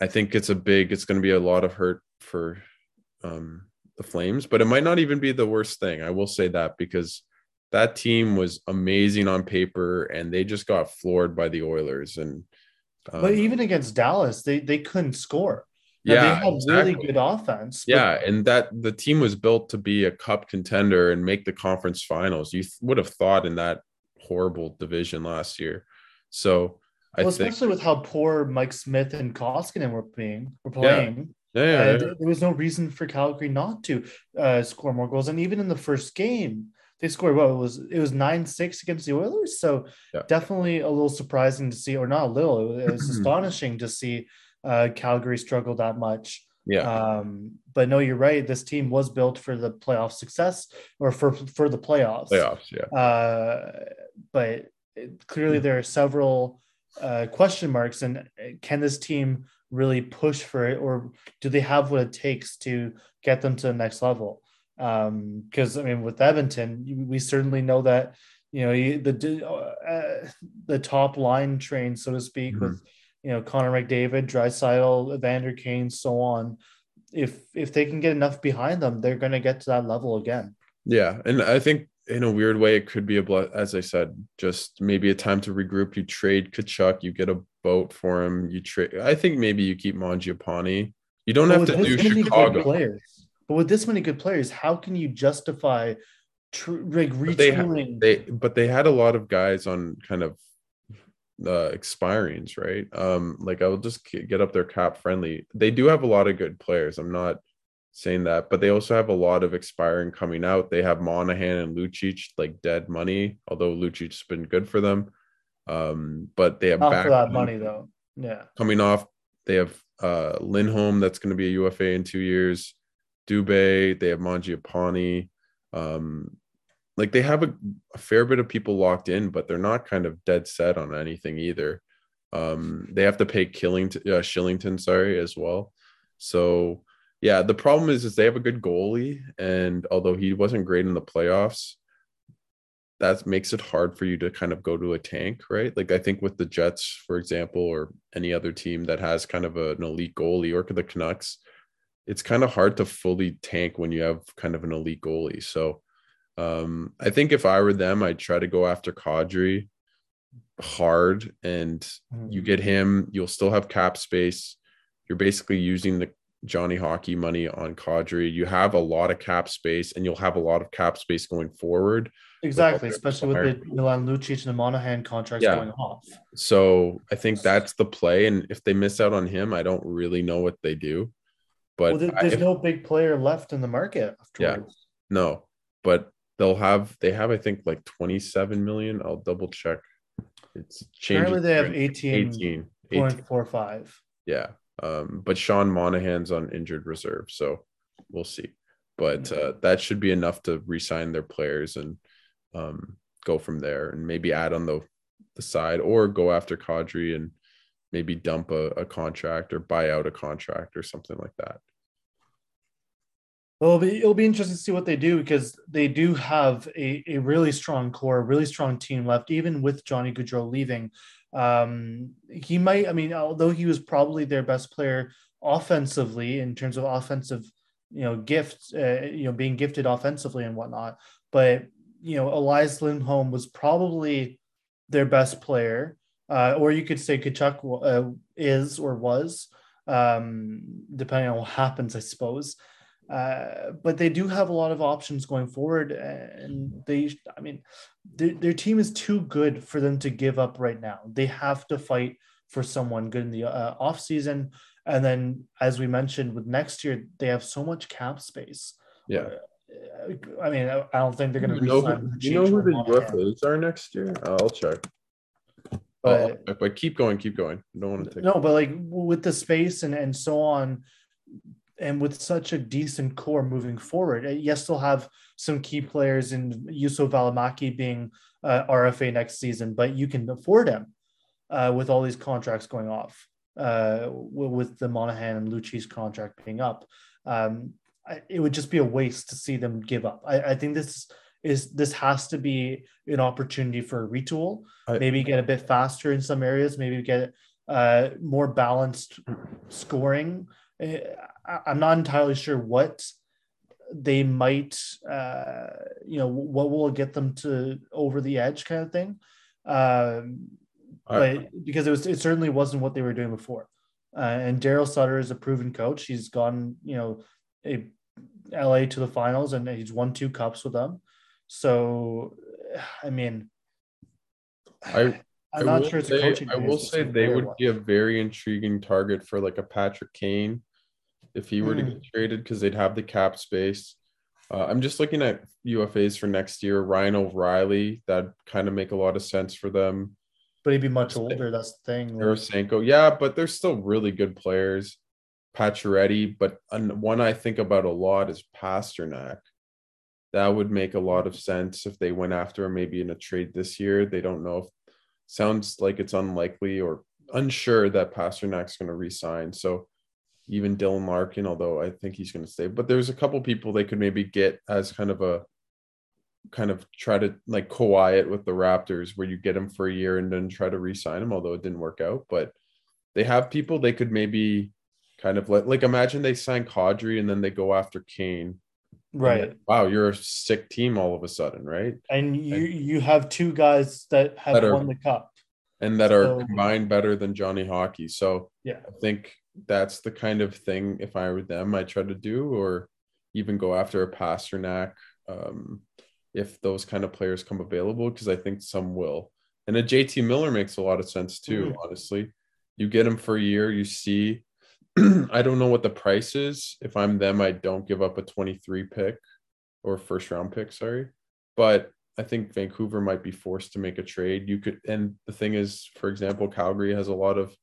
I think it's a big. It's going to be a lot of hurt for um, the Flames, but it might not even be the worst thing. I will say that because that team was amazing on paper and they just got floored by the Oilers. And um, but even against Dallas, they they couldn't score. Yeah, they had exactly. really good offense. But- yeah, and that the team was built to be a cup contender and make the conference finals. You th- would have thought in that horrible division last year. So I well, think, especially with how poor Mike Smith and Koskinen were being were playing. Yeah, yeah, uh, yeah. There was no reason for Calgary not to uh, score more goals, and even in the first game, they scored what it was it was nine six against the Oilers. So yeah. definitely a little surprising to see, or not a little. It was astonishing to see uh, Calgary struggle that much. Yeah. Um, but no, you're right. This team was built for the playoff success or for for the playoffs. Playoffs, yeah. Uh, but clearly there are several uh, question marks, and can this team really push for it, or do they have what it takes to get them to the next level? Because um, I mean, with Edmonton, we certainly know that you know the uh, the top line train, so to speak, mm-hmm. with you know, Connor McDavid, Draisaitl, Evander Kane, so on. If if they can get enough behind them, they're going to get to that level again. Yeah, and I think in a weird way, it could be a ble- as I said, just maybe a time to regroup. You trade Tkachuk, you get a boat for him. You trade. I think maybe you keep Mangiapane. You don't But have to do Chicago. players, but with this many good players, how can you justify tr- like But they, they but they had a lot of guys on kind of uh expirings, right? Um, like I will just get up their cap friendly. They do have a lot of good players. I'm not saying that, but they also have a lot of expiring coming out. They have Monahan and Lucic like dead money, although Lucic's been good for them. Um, but they have Not for that money though. Yeah. coming off. They have uh Lindholm that's going to be a UFA in two years. Dubé, they have Mangiapane. Um, like they have a, a fair bit of people locked in, but they're not kind of dead set on anything either. Um, they have to pay Killington, uh, Shillington, sorry, as well. So yeah, the problem is is they have a good goalie, and although he wasn't great in the playoffs, that makes it hard for you to kind of go to a tank, right? Like I think with the Jets, for example, or any other team that has kind of a, an elite goalie, or the Canucks, it's kind of hard to fully tank when you have kind of an elite goalie. So um, I think if I were them, I'd try to go after Kadri hard, and you get him. You'll still have cap space. You're basically using the Johnny Hockey money on Kadri. You have a lot of cap space, and you'll have a lot of cap space going forward. Exactly, their especially with the Milan Lucic and the Monahan contracts Yeah. going off. So I think that's the play. And if they miss out on him, I don't really know what they do. But well, there- I- there's if- no big player left in the market afterwards. no, but they'll have they have I think like 27 million. I'll double check. It's changing. Currently, they have 18, 18. 18. 18.45. Yeah. Um, but Sean Monahan's on injured reserve, so we'll see. But uh, that should be enough to re-sign their players and um, go from there, and maybe add on the the side or go after Kadri and maybe dump a, a contract or buy out a contract or something like that. Well, it'll be, it'll be interesting to see what they do because they do have a, a really strong core, really strong team left, even with Johnny Gaudreau leaving. Um, he might, I mean, although he was probably their best player offensively in terms of offensive, you know, gifts, uh, you know, being gifted offensively and whatnot. But, you know, Elias Lindholm was probably their best player. Uh, or you could say Tkachuk uh, is or was, um, depending on what happens, I suppose. Uh, but they do have a lot of options going forward, and they, I mean, their, their team is too good for them to give up right now. They have to fight for someone good in the uh, off season, and then as we mentioned, with next year they have so much cap space. Yeah. Uh, I mean, I don't think they're going to you know, who, you know who the UFAs are next year? I'll check. but- But, but keep going, keep going. I don't want to take No, but like with the space and and so on, and with such a decent core moving forward, uh, yes, they'll have some key players in Juuso Valimaki being uh, RFA next season, but you can afford him uh, with all these contracts going off, uh, with the Monahan and Lucic's contract being up. Um, I, it would just be a waste to see them give up. I, I think this is this has to be an opportunity for a retool I- maybe get a bit faster in some areas, maybe get uh, more balanced scoring. I- I'm not entirely sure what they might, uh, you know, what will get them to over the edge kind of thing. Um, I- but because it was, it certainly wasn't what they were doing before. Uh, and Darryl Sutter is a proven coach. He's gone, you know, a LA to the finals and he's won two cups with them. So, I mean, I- I'm not sure it's say, a coaching. I will say they would one. be a very intriguing target for like a Patrick Kane if he were to Hmm. get traded because they'd have the cap space. Uh, I'm just looking at UFAs for next year. Ryan O'Reilly, that kind of make a lot of sense for them. but he'd be much older. That's the thing. Tarasenko, yeah, but they're still really good players. Pacioretty, but an- one I think about a lot is Pastrnak. That would make a lot of sense if they went after him maybe in a trade this year. They don't know if sounds like it's unlikely or unsure that Pastrnak's going to resign. So even Dylan Larkin, although I think he's going to stay, but there's a couple people they could maybe get as kind of a kind of try to like it with the Raptors, where you get him for a year and then try to re-sign him, although it didn't work out. But they have people they could maybe kind of let like imagine they sign Kadri and then they go after Kane. Right. Then, wow, you're a sick team all of a sudden, right? And you and, you have two guys that have that won the cup and that so, are combined better than Johnny Hockey. So yeah, I think that's the kind of thing if I were them, I try to do, or even go after a Pastrnak um, if those kind of players come available, because I think some will. And a JT Miller makes a lot of sense too, mm. honestly. You get him for a year, you see. I don't know what the price is. If I'm them, I don't give up a 23 pick or first round pick, sorry. But I think Vancouver might be forced to make a trade. You could, and the thing is, for example, Calgary has a lot of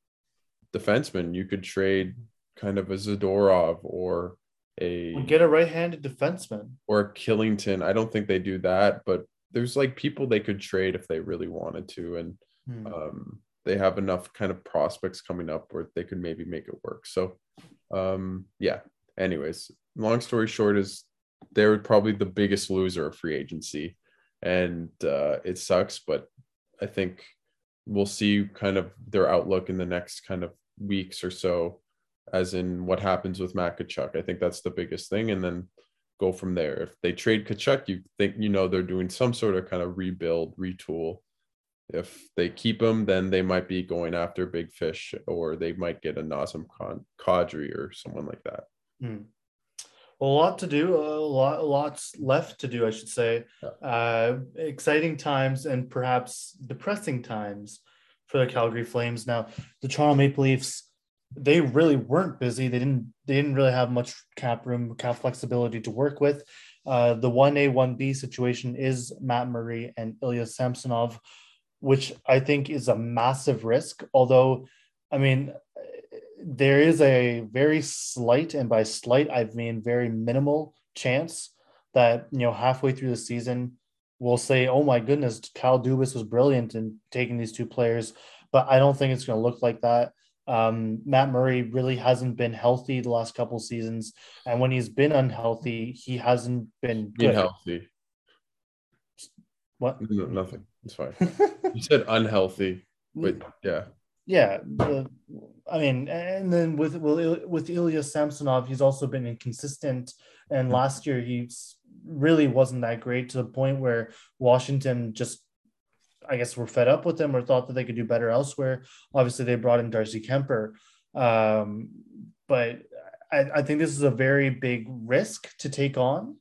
defensemen. You could trade kind of a Zadorov or a get a right-handed defenseman or a Kylington. I don't think they do that, but there's like people they could trade if they really wanted to, and hmm. um, they have enough kind of prospects coming up where they could maybe make it work. So, um, yeah. Anyways, long story short is they're probably the biggest loser of free agency, and uh, it sucks. But I think we'll see kind of their outlook in the next kind of weeks or so, as in what happens with Matt Tkachuk. I think that's the biggest thing, and then go from there. If they trade Tkachuk, you think you know they're doing some sort of kind of rebuild, retool. If they keep him, then they might be going after big fish, or they might get a Nazem Kadri or someone like that. Hmm. Well, a lot to do, a lot, lots left to do, I should say. Yeah. Uh, exciting times and perhaps depressing times for the Calgary Flames. Now, the Toronto Maple Leafs they really weren't busy. They didn't they didn't really have much cap room, cap flexibility to work with. Uh, the one A one B situation is Matt Murray and Ilya Samsonov, which I think is a massive risk. Although, I mean, there is a very slight, and by slight I mean very minimal chance that you know halfway through the season we'll say, "Oh my goodness, Kyle Dubas was brilliant in taking these two players," but I don't think it's going to look like that. Um, Matt Murray really hasn't been healthy the last couple seasons, and when he's been unhealthy, he hasn't been good. Unhealthy. What? No, nothing. It's fine. you said unhealthy, but yeah. Yeah, the, I mean, and then with with Ilya Samsonov, he's also been inconsistent. And mm-hmm. last year, he really wasn't that great to the point where Washington just I guess were fed up with him or thought that they could do better elsewhere. Obviously, they brought in Darcy Kuemper, um, but I, I, think this is a very big risk to take on,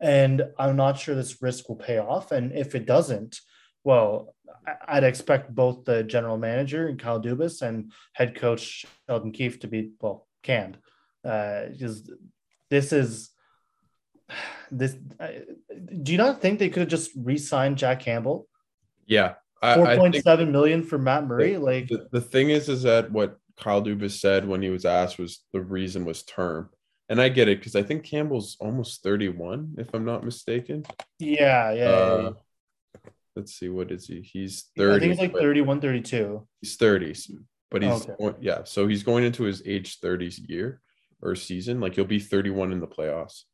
and I'm not sure this risk will pay off. And if it doesn't, well, I'd expect both the general manager and Kyle Dubas and head coach Sheldon Keefe to be well canned, uh, this is this. Uh, do you not think they could have just re-signed Jack Campbell? Yeah. Four point seven million for Matt Murray. The, like the, the thing is, is that what Kyle Dubas said when he was asked was the reason was term. And I get it because I think Campbell's almost 31, if I'm not mistaken. Yeah, yeah. Uh, yeah. Let's see, what is he? He's 30. I think he's like 31, 32. He's 30, but he's okay. yeah. So he's going into his age 30s year or season. Like he'll be 31 in the playoffs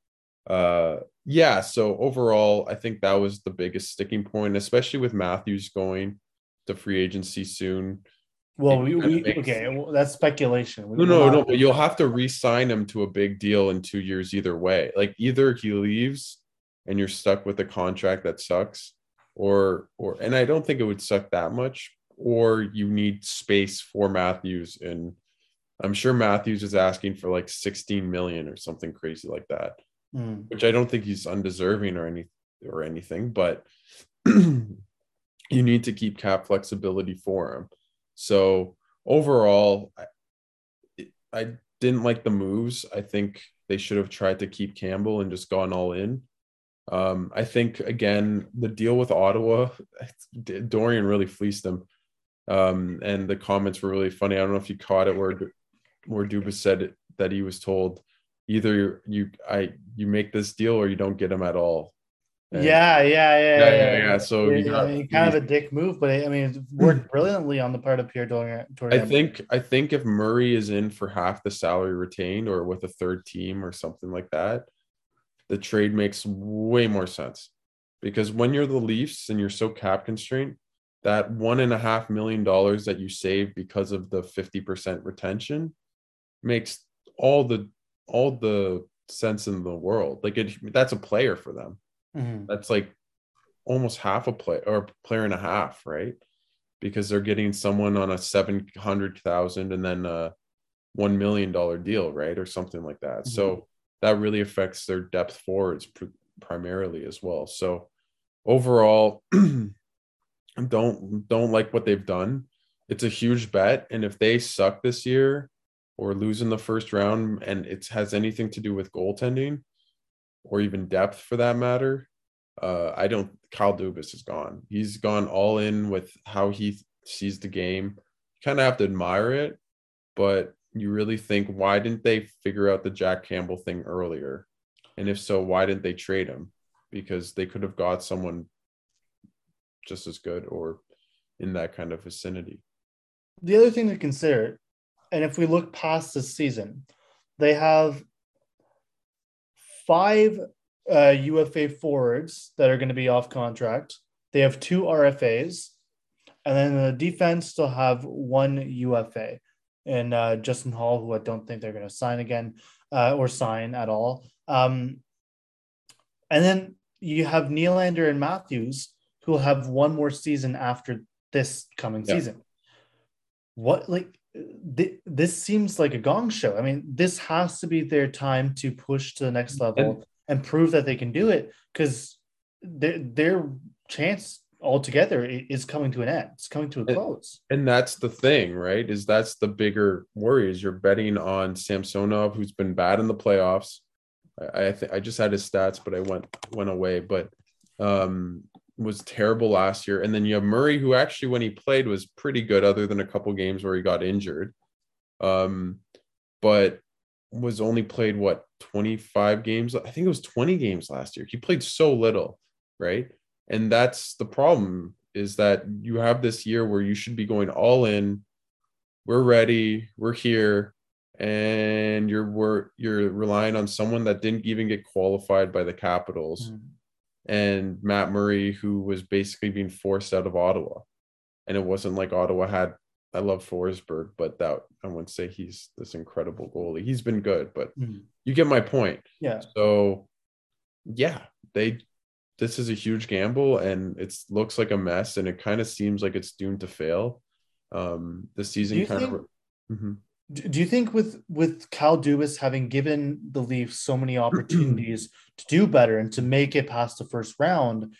uh yeah so overall i think that was the biggest sticking point especially with matthews going to free agency soon well we, we makes... okay well, that's speculation we no no no but you'll have to re-sign him to a big deal in two years either way like either he leaves and you're stuck with a contract that sucks or or and i don't think it would suck that much or you need space for matthews and i'm sure matthews is asking for like 16 million or something crazy like that mm. which I don't think he's undeserving or any or anything, but you need to keep cap flexibility for him. So overall, I, I didn't like the moves. I think they should have tried to keep Campbell and just gone all in. Um, I think again the deal with Ottawa, Dorion really fleeced them, um, and the comments were really funny. I don't know if you caught it where where Dubas said that he was told either you I you make this deal or you don't get him at all. Yeah, yeah, yeah, yeah, yeah. yeah. So yeah, got, I mean, kind of a dick move, but I mean, it worked brilliantly on the part of Pierre Dorion. I think I think if Murray is in for half the salary retained or with a third team or something like that, the trade makes way more sense. Because when you're the Leafs and you're so cap constrained, that one and a half million dollars that you save because of the 50% retention makes all the all the sense in the world. Like it that's a player for them. Mhm. That's like almost half a play or a player and a half, right? Because they're getting someone on a seven hundred thousand and then a one million dollar deal, right, or something like that. So that really affects their depth forwards pr- primarily as well. So overall, don't don't like what they've done. It's a huge bet, and if they suck this year or lose in the first round, and it has anything to do with goaltending or even depth for that matter, uh, I don't. Kyle Dubas is gone. He's gone all in with how he sees the game. Kind of have to admire it, but you really think why didn't they figure out the Jack Campbell thing earlier? And if so, why didn't they trade him? Because they could have got someone just as good or in that kind of vicinity. The other thing to consider, and if we look past this season, they have five uh, UFA forwards that are going to be off contract. They have two RFAs, and then the defense still have one UFA, and uh, Justin Holl, who I don't think they're going to sign again uh, or sign at all. Um, and then you have Nylander and Matthews, who will have one more season after this coming Yeah. season. What like th- this seems like a gong show. I mean, this has to be their time to push to the next level and, prove that they can do it because their their chance altogether is coming to an end. It's coming to a And- close. And that's the thing, right? Is that's the bigger worry is you're betting on Samsonov, who's been bad in the playoffs. I I, th- I just had his stats, but I went went away. But um, was terrible last year. And then you have Murray, who actually when he played was pretty good, other than a couple games where he got injured. Um, but was only played what 25 games. I think it was 20 games last year. He played so little, right? And that's the problem is that you have this year where you should be going all in. We're ready. We're here. And you're we're, you're relying on someone that didn't even get qualified by the Capitals Mm. and Matt Murray, who was basically being forced out of Ottawa. And it wasn't like Ottawa had. I love Forsberg, but that I wouldn't say he's this incredible goalie. He's been good, but Mhm. you get my point. Yeah. So, yeah, they. This is a huge gamble, and it looks like a mess, and it kind of seems like it's doomed to fail. Um, the season kind think- of. Mhm. Do you think with with Cal Dubas having given the Leafs so many opportunities to do better and to make it past the first round,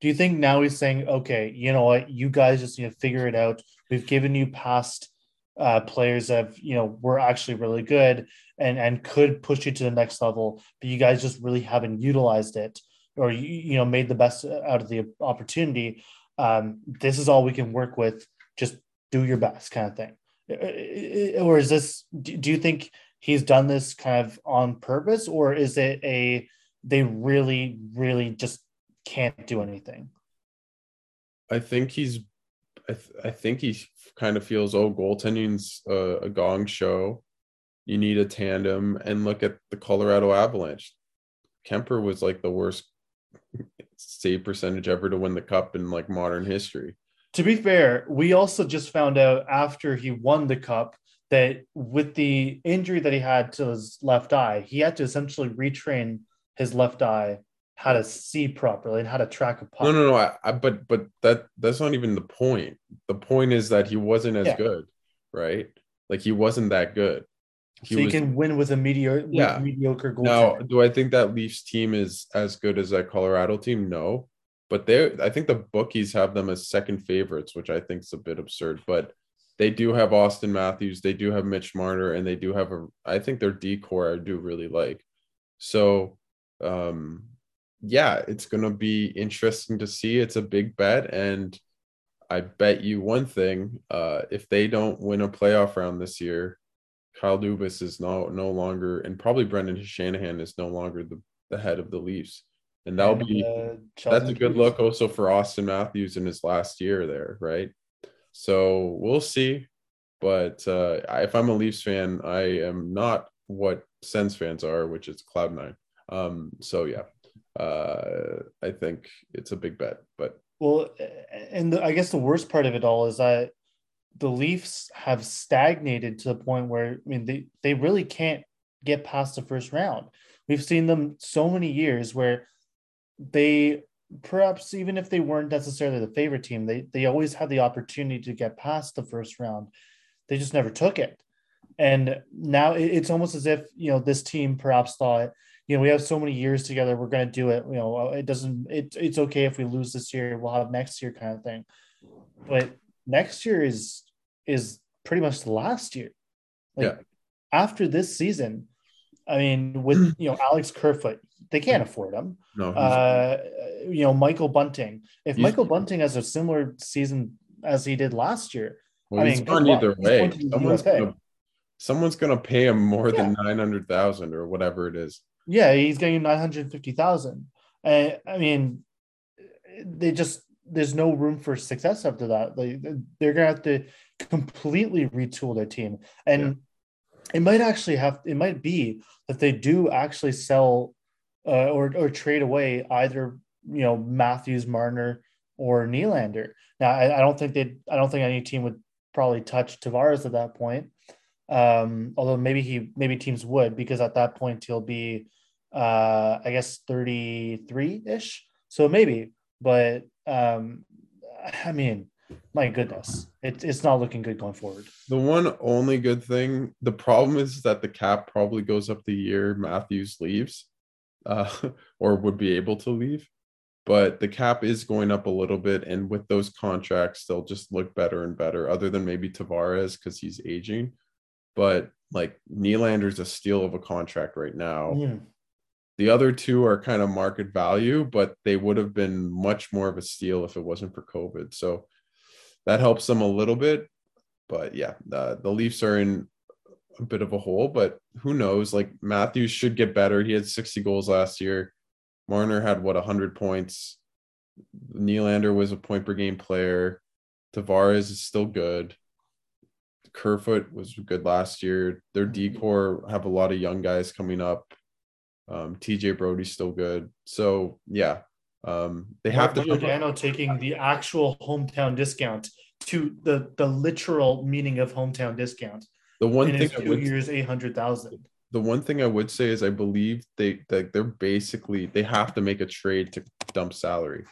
do you think now he's saying, okay, you know what, you guys just need to figure it out. We've given you past uh, players that have, you know were actually really good and and could push you to the next level, but you guys just really haven't utilized it or you know made the best out of the opportunity. Um, this is all we can work with. Just do your best, kind of thing Uh, or is this do do you think he's done this kind of on purpose or is it a they really really just can't do anything I think he's. I, th- I think he kind of feels oh goaltending's a, a gong show. You need a tandem, and look at the Colorado Avalanche. Kuemper was like the worst save percentage ever to win the cup in like modern history. to be fair we also just found out after he won the cup that with the injury that he had to his left eye he had to essentially retrain his left eye how to see properly and how to track a puck No, no, no. I, I, but but that that's not even the point. The point is that he wasn't as Yeah. good, right? Like he wasn't that good. So you can win with a mediocre Yeah. mediocre goal Now, do I think that Leafs team is as good as that Colorado team? No, but they I think the bookies have them as second favorites, which I think is a bit absurd. But they do have Auston Matthews, they do have Mitch Marner, and they do have a. I think their decor I do really like. So, um, yeah, it's gonna be interesting to see. It's a big bet, and I bet you one thing: uh, if they don't win a playoff round this year, Kyle Dubas is no no longer, and probably Brendan Shanahan is no longer the, the head of the Leafs, and that'll And, be uh, that's a good look also for Auston Matthews in his last year there, right? So we'll see, but uh, if I'm a Leafs fan, I am not what Sens fans are, which is Cloud Nine. Um, so yeah, uh, I think it's a big bet, but Well, and the, I guess the worst part of it all is that the Leafs have stagnated to the point where I mean they they really can't get past the first round. We've seen them so many years where they perhaps even if they weren't necessarily the favorite team, they they always had the opportunity to get past the first round. They just never took it. And now it's almost as if you know this team perhaps thought, you know, we have so many years together, we're going to do it. You know, it doesn't. It, it's okay if we lose this year, we'll have next year, kind of thing. But next year is is pretty much the last year. Like, yeah. After this season, I mean, with you know Alex Kerfoot, they can't afford him. No. Uh, you know Michael Bunting. If Michael Bunting has a similar season as he did last year, well, I mean, on either way. Someone's gonna, someone's gonna pay him more yeah. than nine hundred thousand or whatever it is. Yeah, he's getting nine hundred fifty thousand. Uh, I mean, they just there's no room for success after that. Like they're gonna have to completely retool their team, and yeah. it might actually have it might be that they do actually sell uh, or or trade away either you know Matthews, Marner, or Nylander. Now I, I don't think they I don't think any team would probably touch Tavares at that point. Um, although maybe he maybe teams would because at that point he'll be uh I guess 33 ish. So maybe, but um I mean my goodness, it, it's not looking good going forward. The one only good thing, the problem is that the cap probably goes up the year Matthews leaves, uh, or would be able to leave. But the cap is going up a little bit, and with those contracts, they'll just look better and better. Other than maybe Tavares because he's aging, but like Nylander's a steal of a contract right now. Yeah. The other two are kind of market value, but they would have been much more of a steal if it wasn't for COVID. So that helps them a little bit. But yeah, the, the Leafs are in a bit of a hole, but who knows? Like Matthews should get better. He had 60 goals last year. Marner had what 100 points. Nylander was a point per game player. Tavares is still good. Kerfoot was good last year. Their mm-hmm. decor have a lot of young guys coming up. Um, TJ Brodie's still good. So yeah, um, they have to. Giordano taking the actual hometown discount to the the literal meaning of hometown discount. The one thing two would, years eight hundred thousand. The one thing I would say is I believe they that they're basically they have to make a trade to dump salary,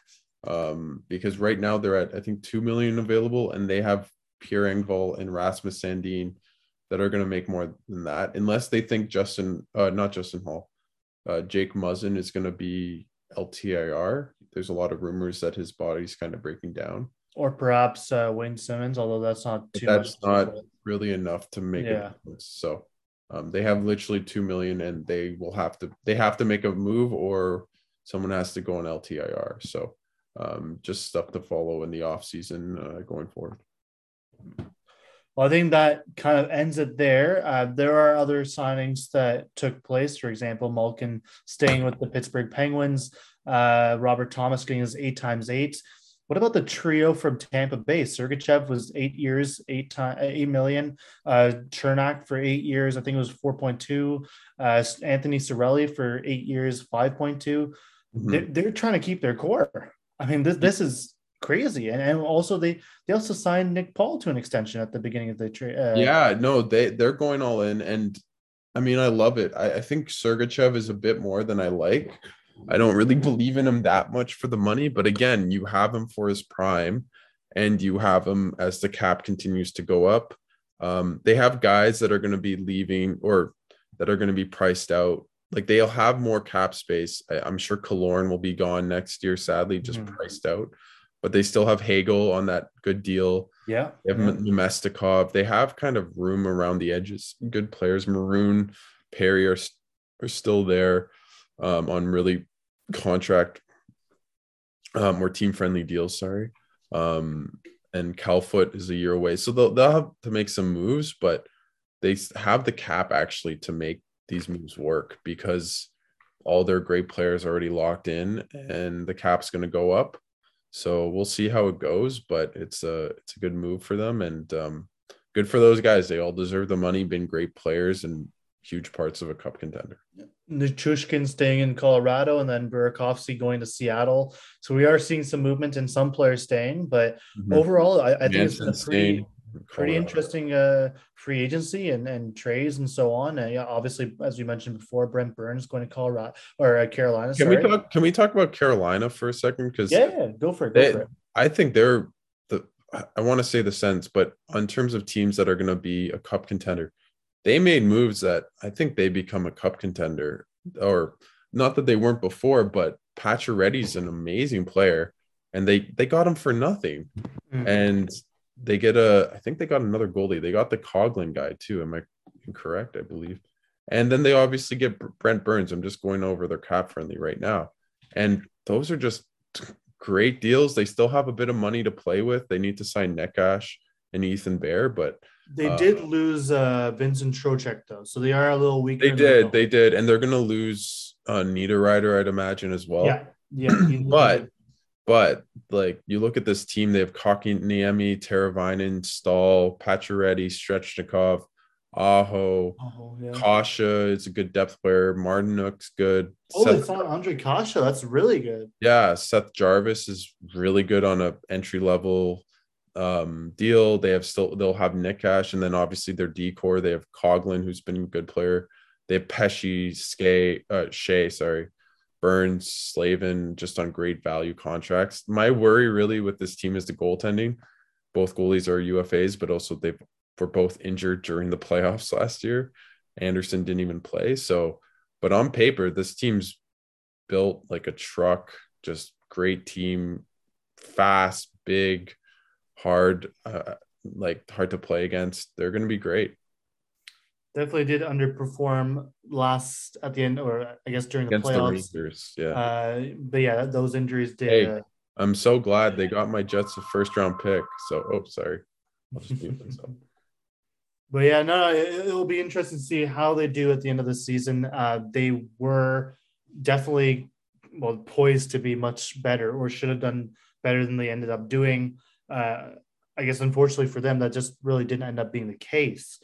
um, because right now they're at I think two million available and they have Pierre Engvall and Rasmus Sandin that are going to make more than that unless they think Justin uh, not Justin Holl, uh, Jake Muzzin is going to be LTIR. There's a lot of rumors that his body's kind of breaking down. Or perhaps uh, Wayne Simmonds, although that's not too. That's not really enough to make yeah. difference. So um, they have literally two million, and they will have to they have to make a move, or someone has to go on LTIR. So um, just stuff to follow in the off season uh, going forward. Well, I think that kind of ends it there. Uh, there are other signings that took place. For example, Malkin staying with the Pittsburgh Penguins, uh, Robert Thomas getting his eight times eight. What about the trio from Tampa Bay? Sergachev was eight years, eight time, eight million. Uh, Cernak for eight years, I think it was four point two. Uh, Anthony Cirelli for eight years, five point two. Mm-hmm. They're, they're trying to keep their core. I mean, this this is crazy. And, and also they they also signed Nick Paul to an extension at the beginning of the trade. Uh, yeah, no, they they're going all in, and I mean, I love it. I, I think Sergachev is a bit more than I like. I don't really believe in him that much for the money, but again, you have him for his prime, and you have him as the cap continues to go up. Um, they have guys that are going to be leaving or that are going to be priced out. Like they'll have more cap space. I, am sure Killorn will be gone next year, sadly, just mm-hmm. priced out but they still have Hagel on that good deal. Yeah. They have. Namestnikov. They have kind of room around the edges. Good players. Maroon, Perry are, are still there um, on really contract um, or team friendly deals. Sorry. Um, and Cal Foote is a year away. So they'll, they'll have to make some moves, but they have the cap actually to make these moves work because all their great players are already locked in and the cap's going to go up so we'll see how it goes, but it's a it's a good move for them and um, good for those guys. They all deserve the money. Been great players and huge parts of a cup contender. Nichushkin staying in Colorado and then Burakovsky going to Seattle. So we are seeing some movement in some players staying, but mm-hmm. overall, I, I think it's a pretty, pretty interesting uh, free agency and, and trades and so on. And yeah, obviously, as we mentioned before, Brent Burns going to Colorado or uh, Carolina. Can sorry. we talk? Can we talk about Carolina for a second? Because yeah, yeah, go for it. Go they, for it. I think they're the. I want to say the sense, but in terms of teams that are going to be a cup contender, they made moves that I think they become a cup contender, or not that they weren't before, but Pacioretty's an amazing player, and they they got him for nothing, mm-hmm. and they get a I think they got another goalie. They got the Coghlan guy too. Am I incorrect? I believe. And then they obviously get Brent Burns. I'm just going over their cap friendly right now. And those are just great deals. They still have a bit of money to play with. They need to sign Necas and Ethan Bear, but they uh, did lose uh, Vincent Trocheck though, so they are a little weak. They did, the they did, and they're gonna lose uh, Niederreiter, I'd imagine as well. Yeah, yeah. but but like you look at this team, they have Kotkaniemi, Teravainen, Staal, Pacioretty, Svechnikov, Aho, oh, yeah. Kase is a good depth player. Martinook's good. Oh, Seth, it's not Andre Kasha. That's really good. Yeah, Seth Jarvis is really good on a entry level um, deal. They have still they'll have Necas, and then obviously their decor. They have Coghlan, who's been a good player. They have Pesce, Skay, uh, Shea, sorry, Burns, Slavin, just on great value contracts. My worry really with this team is the goaltending. Both goalies are UFAs, but also they were both injured during the playoffs last year. Andersen didn't even play. So, but on paper, this team's built like a truck, just great team, fast, big, hard, uh, like hard to play against. They're going to be great. Definitely did underperform last at the end, or I guess during the against playoffs. The Rangers, yeah. Uh, but yeah, those injuries did. Hey, uh, I'm so glad they got my Jets a first round pick. So, oh, sorry. I'll just mute myself. But yeah, no, it, will be interesting to see how they do at the end of the season. Uh, they were definitely well poised to be much better, or should have done better than they ended up doing uh, I guess unfortunately for them, that just really didn't end up being the case.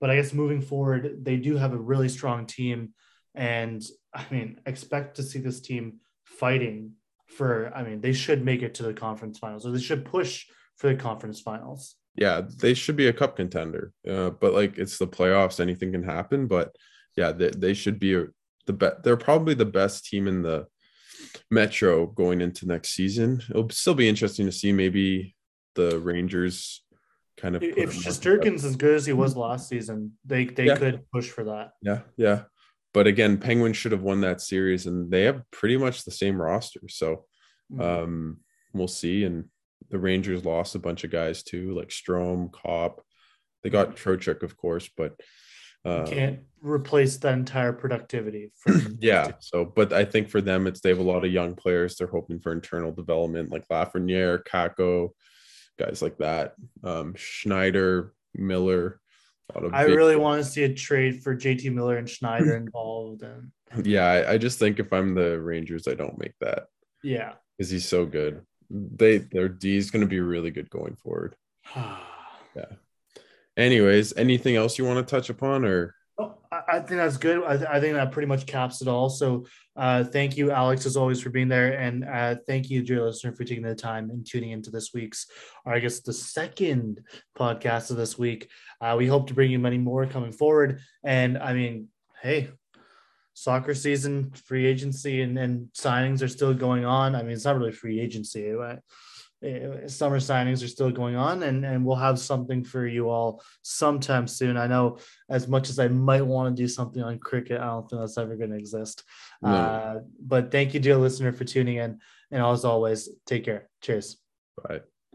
But I guess moving forward, they do have a really strong team, and I mean, expect to see this team fighting for. I mean, they should make it to the conference finals, or they should push for the conference finals. Yeah, they should be a cup contender. Uh, but like, it's the playoffs; anything can happen. But yeah, they, they should be the best. They're probably the best team in the Metro going into next season. It'll still be interesting to see maybe the Rangers kind of. If Shesterkin's as good as he was last season, they they yeah. could push for that. Yeah, yeah. But again, Penguins should have won that series, and they have pretty much the same roster. So mm-hmm. um, we'll see. And the Rangers lost a bunch of guys too, like Strome, Copp. They got Trocheck, of course, but uh, can't replace the entire productivity. yeah. So, but I think for them, it's they have a lot of young players. They're hoping for internal development, like Lafreniere, Kakko, guys like that. Um, Schneider, Miller. I really want to see a trade for JT Miller and Schneider involved. And yeah, I, I, just think if I'm the Rangers, I don't make that. Yeah, because he's so good. They their D is going to be really good going forward. yeah. Anyways, anything else you want to touch upon, or I think that's good. I, th- I, think that pretty much caps it all. So, uh, thank you, Alex, as always, for being there, and uh, thank you, dear listener, for taking the time and tuning into this week's, or I guess the second podcast of this week. Uh, we hope to bring you many more coming forward. And I mean, hey, soccer season, free agency, and, and signings are still going on. I mean, it's not really free agency. Right? Uh, summer signings are still going on and, and we'll have something for you all sometime soon. I know as much as I might want to do something on cricket, I don't think that's ever going to exist. No. Uh, but thank you, dear listener, for tuning in. And as always, take care. Cheers. Bye.